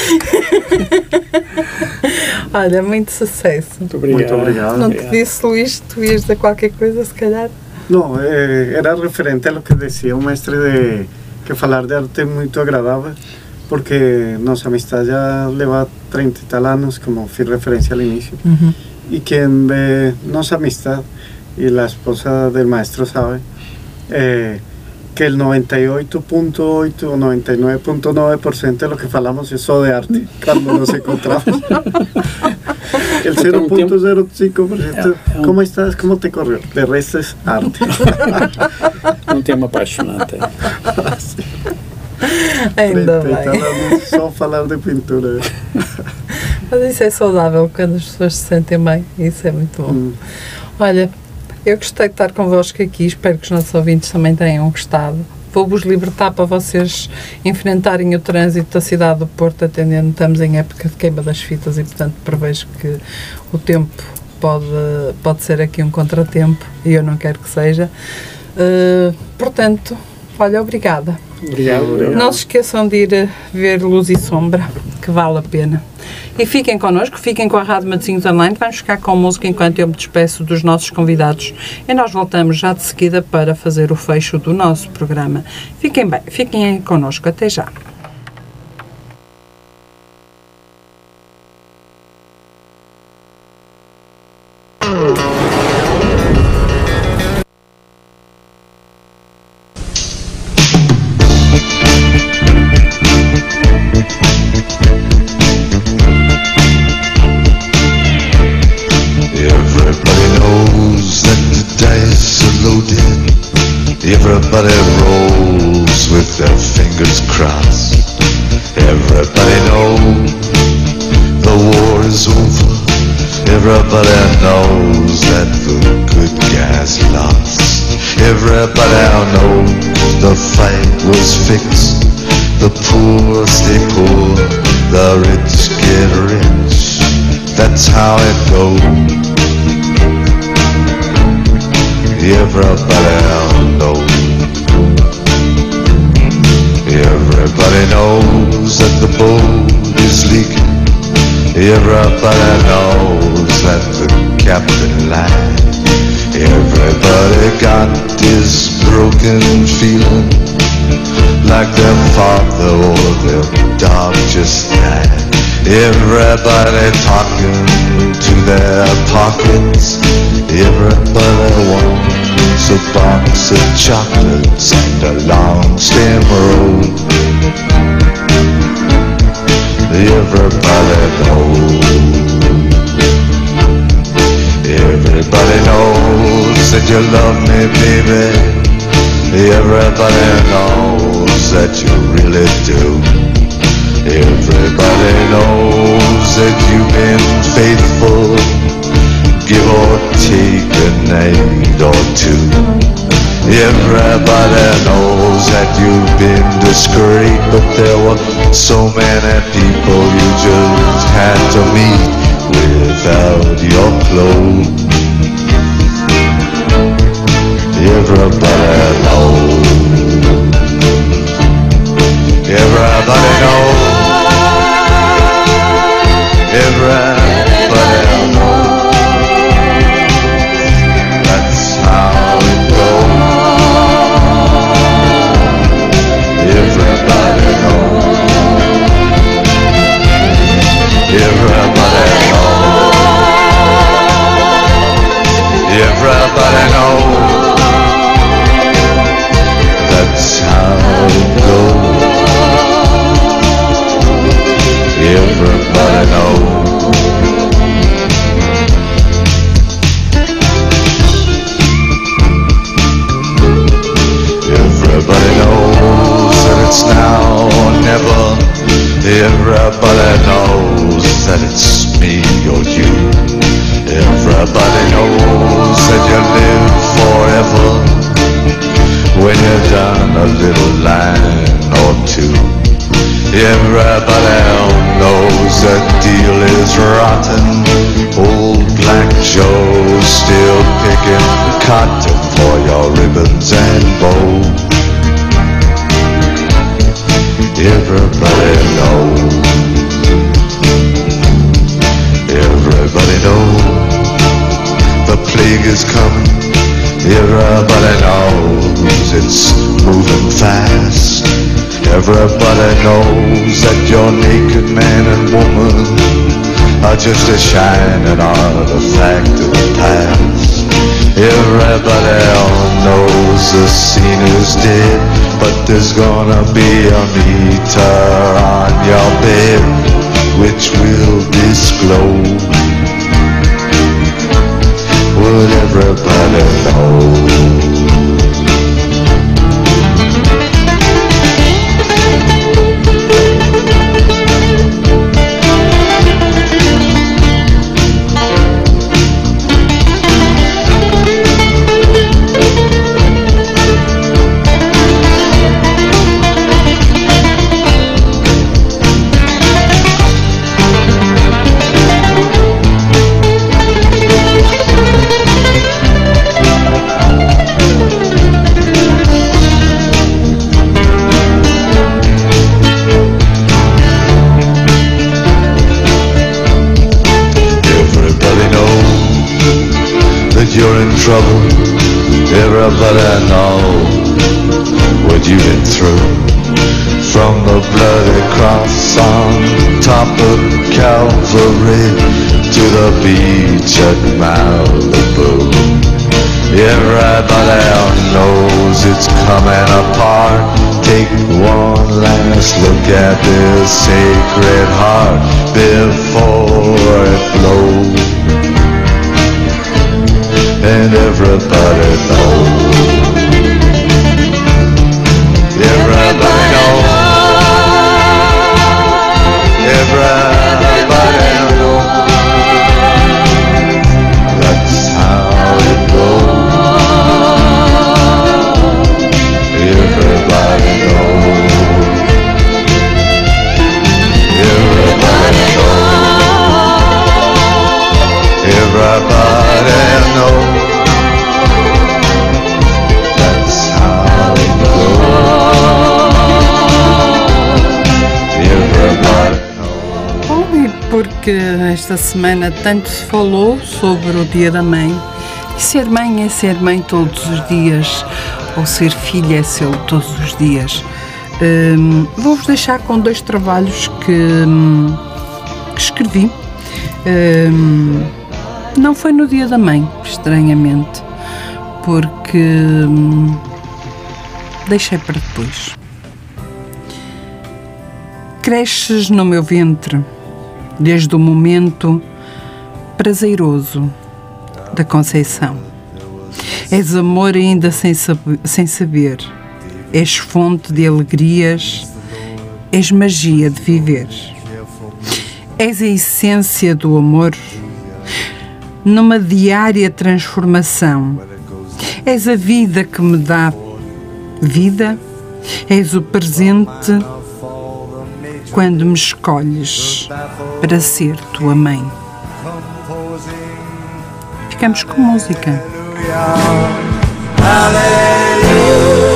Olha, muito sucesso. Muito obrigado. Muito obrigado. Não te disse, Luís, tu ias dizer qualquer coisa, se calhar. No, eh, era referente a lo que decía un maestro de que hablar de arte es muy agradable porque nuestra amistad ya le va 30 y tal años, como fui referencia al inicio. Y quien ve nuestra amistad y la esposa del maestro sabe eh, que el 98.8 o 99.9% de lo que falamos es solo de arte cuando nos encontramos. El Porque un tiempo- 0.05%, É, é um- ¿cómo estás? ¿Cómo te corrió? De resto es arte. Um tema apaixonante. Ainda 30 y tal bem. años, só falar de pintura. Mas isso é saudável quando as pessoas se sentem bem. Isso é muito bom. Mm. Olha, eu gostei de estar convosco aqui. Espero que os nossos ouvintes também tenham gostado. Vou-vos libertar para vocês enfrentarem o trânsito da cidade do Porto, atendendo. Estamos em época de queima das fitas e, portanto, prevejo que o tempo pode, pode ser aqui um contratempo e eu não quero que seja. Uh, portanto, olha, obrigada. Obrigado. obrigado. Não se esqueçam de ir ver Luz e Sombra, que vale a pena. E fiquem connosco, fiquem com a Rádio Matosinhos Online. Vamos ficar com música enquanto eu me despeço dos nossos convidados. E nós voltamos já de seguida para fazer o fecho do nosso programa. Fiquem bem, fiquem connosco. Até já. How it goes. Everybody knows. Everybody knows that the boat is leaking. Everybody knows that the captain lied. Everybody got this broken feeling like their father or their dog just died. Everybody talking to their pockets. Everybody wants a box of chocolates and a long stem road. Everybody knows. Everybody knows that you love me, baby. Everybody knows that you really do. Everybody knows that you've been faithful. Give or take a night or two. Everybody knows that you've been discreet, but there were so many people you just had to meet without your clothes. Everybody knows. Everybody knows. Everybody knows. That's how it goes. Everybody knows. Never. Everybody knows that it's me or you. Everybody knows that you live forever when you've done a little line or two. Everybody knows that deal is rotten. Old Black Joe's still picking cotton for your ribbons and bows. Everybody knows. Everybody knows the plague is coming. Everybody knows it's moving fast. Everybody knows that your naked man and woman are just a shining artifact of the past. Everybody knows the scene is dead, but there's gonna be a meter on your bed which will disclose what everybody knows. Everybody know what you've been through. From the bloody cross on top of Calvary to the beach at Malibu. Everybody knows it's coming apart. Take one last look at this sacred heart before it blows. And everybody knows. Everybody knows. Everybody knows. That's how it goes. Everybody knows. Everybody knows. Everybody knows. Esta semana tanto se falou sobre o Dia da Mãe. E ser mãe é ser mãe todos os dias, ou ser filha é ser todos os dias. Hum, Vou-vos deixar com dois trabalhos que, hum, que escrevi. Hum, não foi no Dia da Mãe, estranhamente, porque hum, deixei para depois. Cresces no meu ventre, desde o momento prazeroso da conceição. És amor ainda sem, sab- sem saber, és fonte de alegrias, és magia de viver. És a essência do amor, numa diária transformação. És a vida que me dá vida, és o presente quando me escolhes para ser tua mãe. Ficamos com música. Your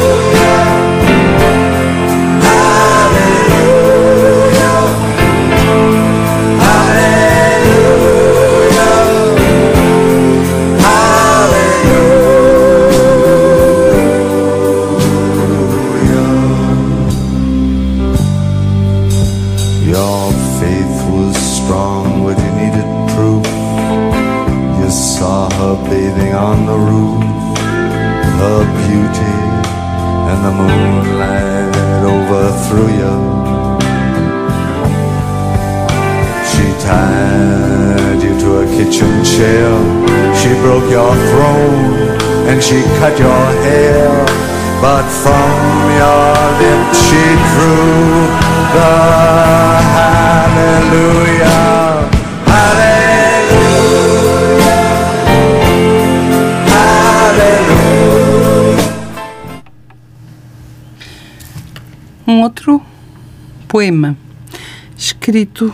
overthrew you. She tied you to a kitchen chair. She broke your throne and she cut your hair. But from your lips she drew the. Hallelujah. Outro poema escrito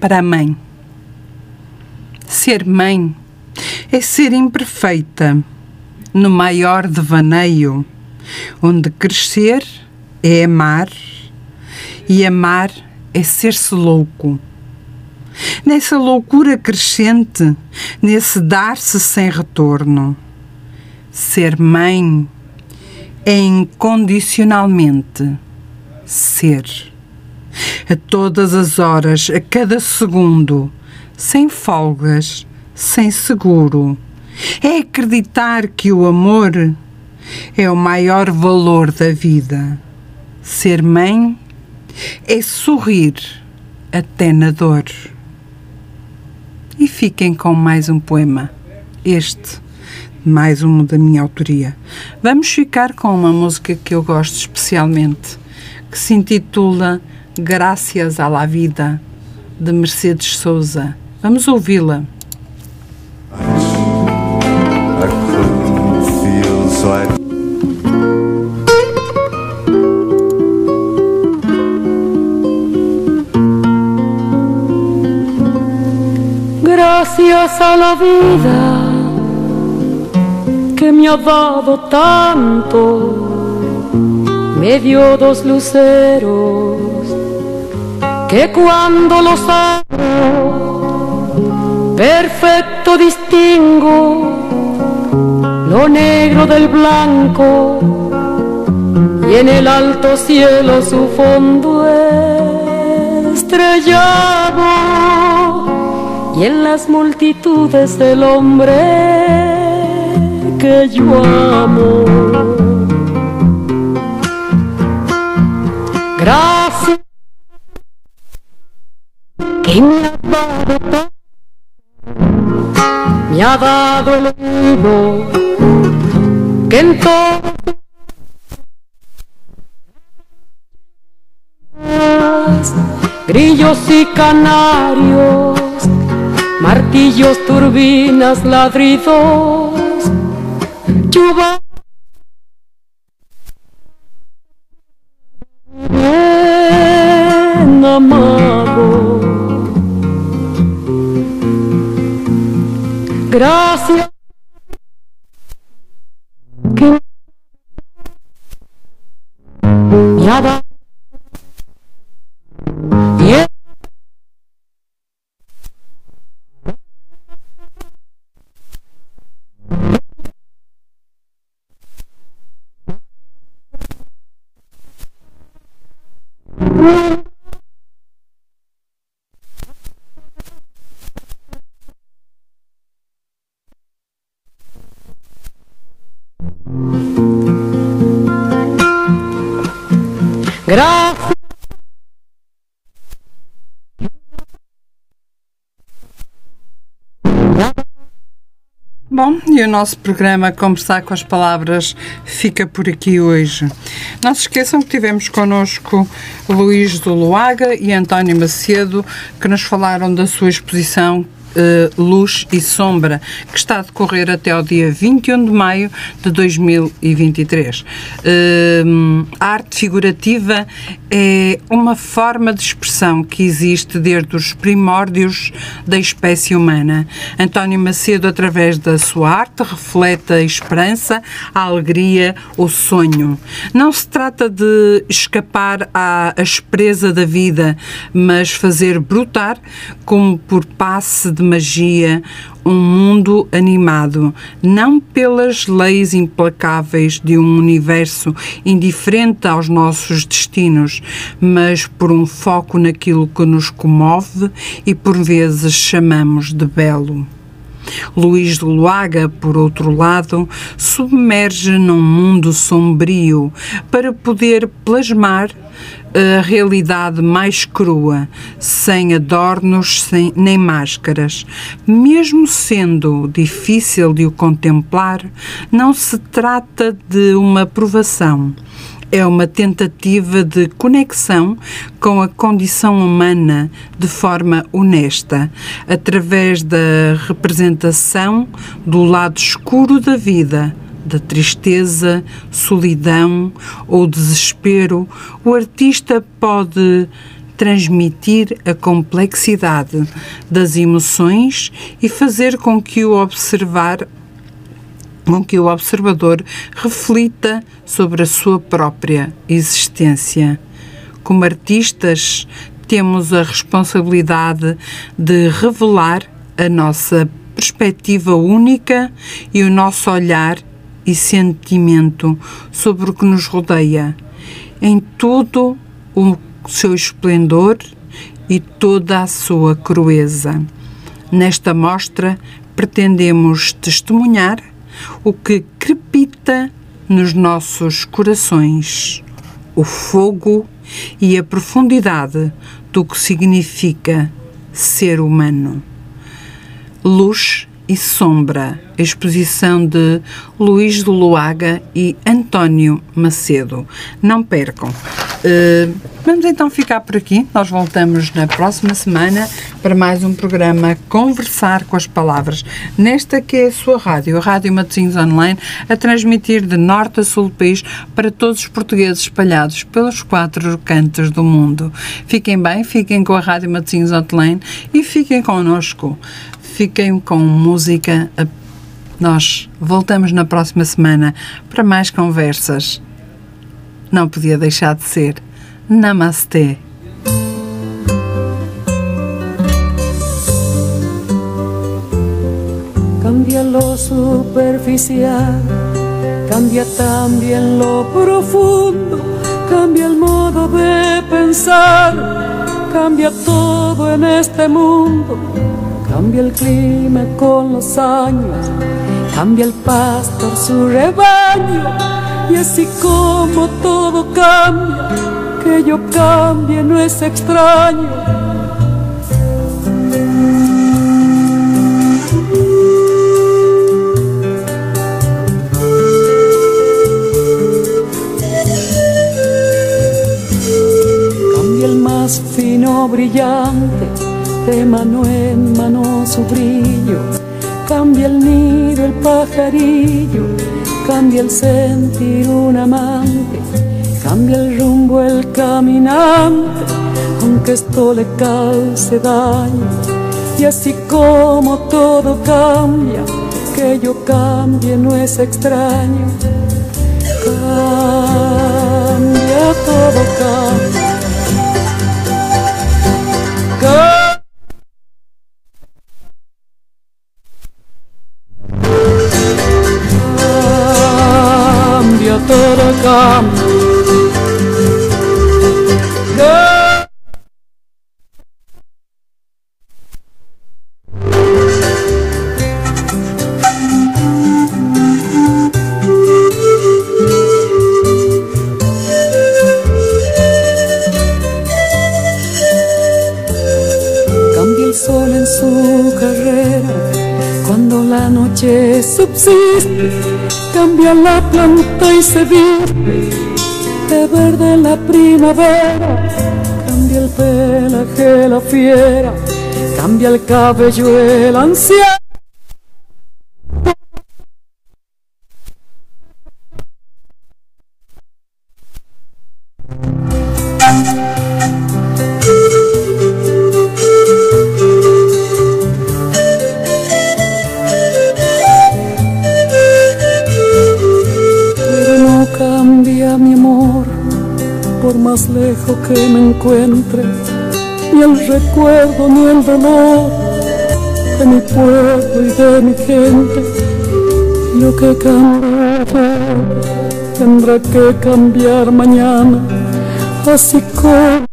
para a mãe. Ser mãe é ser imperfeita no maior devaneio, onde crescer é amar e amar é ser-se louco. Nessa loucura crescente, nesse dar-se sem retorno. Ser mãe é incondicionalmente ser. A todas as horas, a cada segundo, sem folgas, sem seguro. É acreditar que o amor é o maior valor da vida. Ser mãe é sorrir até na dor. E fiquem com mais um poema. Este, mais um da minha autoria. Vamos ficar com uma música que eu gosto especialmente, que se intitula Graças à la Vida, de Mercedes Souza. Vamos ouvi-la. Gracias a la vida que me ha dado tanto, me dio dos luceros que cuando los abro, perfecto distingo lo negro del blanco y en el alto cielo su fondo estrellado y en las multitudes del hombre que yo amo. Gracias. Que me ha dado me ha dado el oído. Que en todo. Grillos y canarios, martillos, turbinas, ladridos, chuba. Gracias. Que me ha dado. E o nosso programa Conversar com as Palavras fica por aqui hoje. Não se esqueçam que tivemos connosco Luís do Luaga e António Macedo, que nos falaram da sua exposição eh, Luz e Sombra, que está a decorrer até ao dia 21 de maio de 2023. Eh, a arte figurativa é uma forma de expressão que existe desde os primórdios da espécie humana. António Macedo, através da sua arte, reflete a esperança, a alegria, o sonho. Não se trata de escapar à aspereza da vida, mas fazer brotar, como por passe de magia, um mundo animado, não pelas leis implacáveis de um universo indiferente aos nossos destinos, mas por um foco naquilo que nos comove e por vezes chamamos de belo. Luís de Luaga, por outro lado, submerge num mundo sombrio para poder plasmar a realidade mais crua, sem adornos sem, nem máscaras. Mesmo sendo difícil de o contemplar, não se trata de uma provação é uma tentativa de conexão com a condição humana de forma honesta, através da representação do lado escuro da vida, da tristeza, solidão ou desespero. O artista pode transmitir a complexidade das emoções e fazer com que o observar com que o observador reflita sobre a sua própria existência. Como artistas, temos a responsabilidade de revelar a nossa perspectiva única e o nosso olhar e sentimento sobre o que nos rodeia, em todo o seu esplendor e toda a sua crueza. Nesta mostra, pretendemos testemunhar o que crepita nos nossos corações, o fogo e a profundidade do que significa ser humano. Luz e Sombra, exposição de Luís de Luaga e António Macedo. Não percam. Uh, vamos então ficar por aqui. Nós voltamos na próxima semana para mais um programa Conversar com as Palavras. Nesta que é a sua rádio, a Rádio Matosinhos Online, a transmitir de norte a sul do país para todos os portugueses espalhados pelos quatro cantos do mundo. Fiquem bem, fiquem com a Rádio Matosinhos Online e fiquem connosco fiquem com música. Nós voltamos na próxima semana para mais conversas. Não podia deixar de ser. Namastê. Cambia lo superficial, cambia también lo profundo, cambia el modo de pensar, cambia todo en este mundo Cambia el clima con los años, cambia el pastor su rebaño, y así como todo cambia, que yo cambie no es extraño. Cambia el más fino brillante de mano en mano su brillo, cambia el nido el pajarillo, cambia el sentir un amante, cambia el rumbo el caminante, aunque esto le cause daño. Y así como todo cambia, que yo cambie no es extraño. Cambia, todo cambia. come. Cambia el sol en su carrera cuando la noche subsiste cambia la planta y se viste de verde la primavera, cambia el pelaje la fiera, cambia el cabello el anciano. Que me encuentre, ni el recuerdo ni el dolor de mi pueblo y de mi gente. Lo que cambia tendrá que cambiar mañana, así como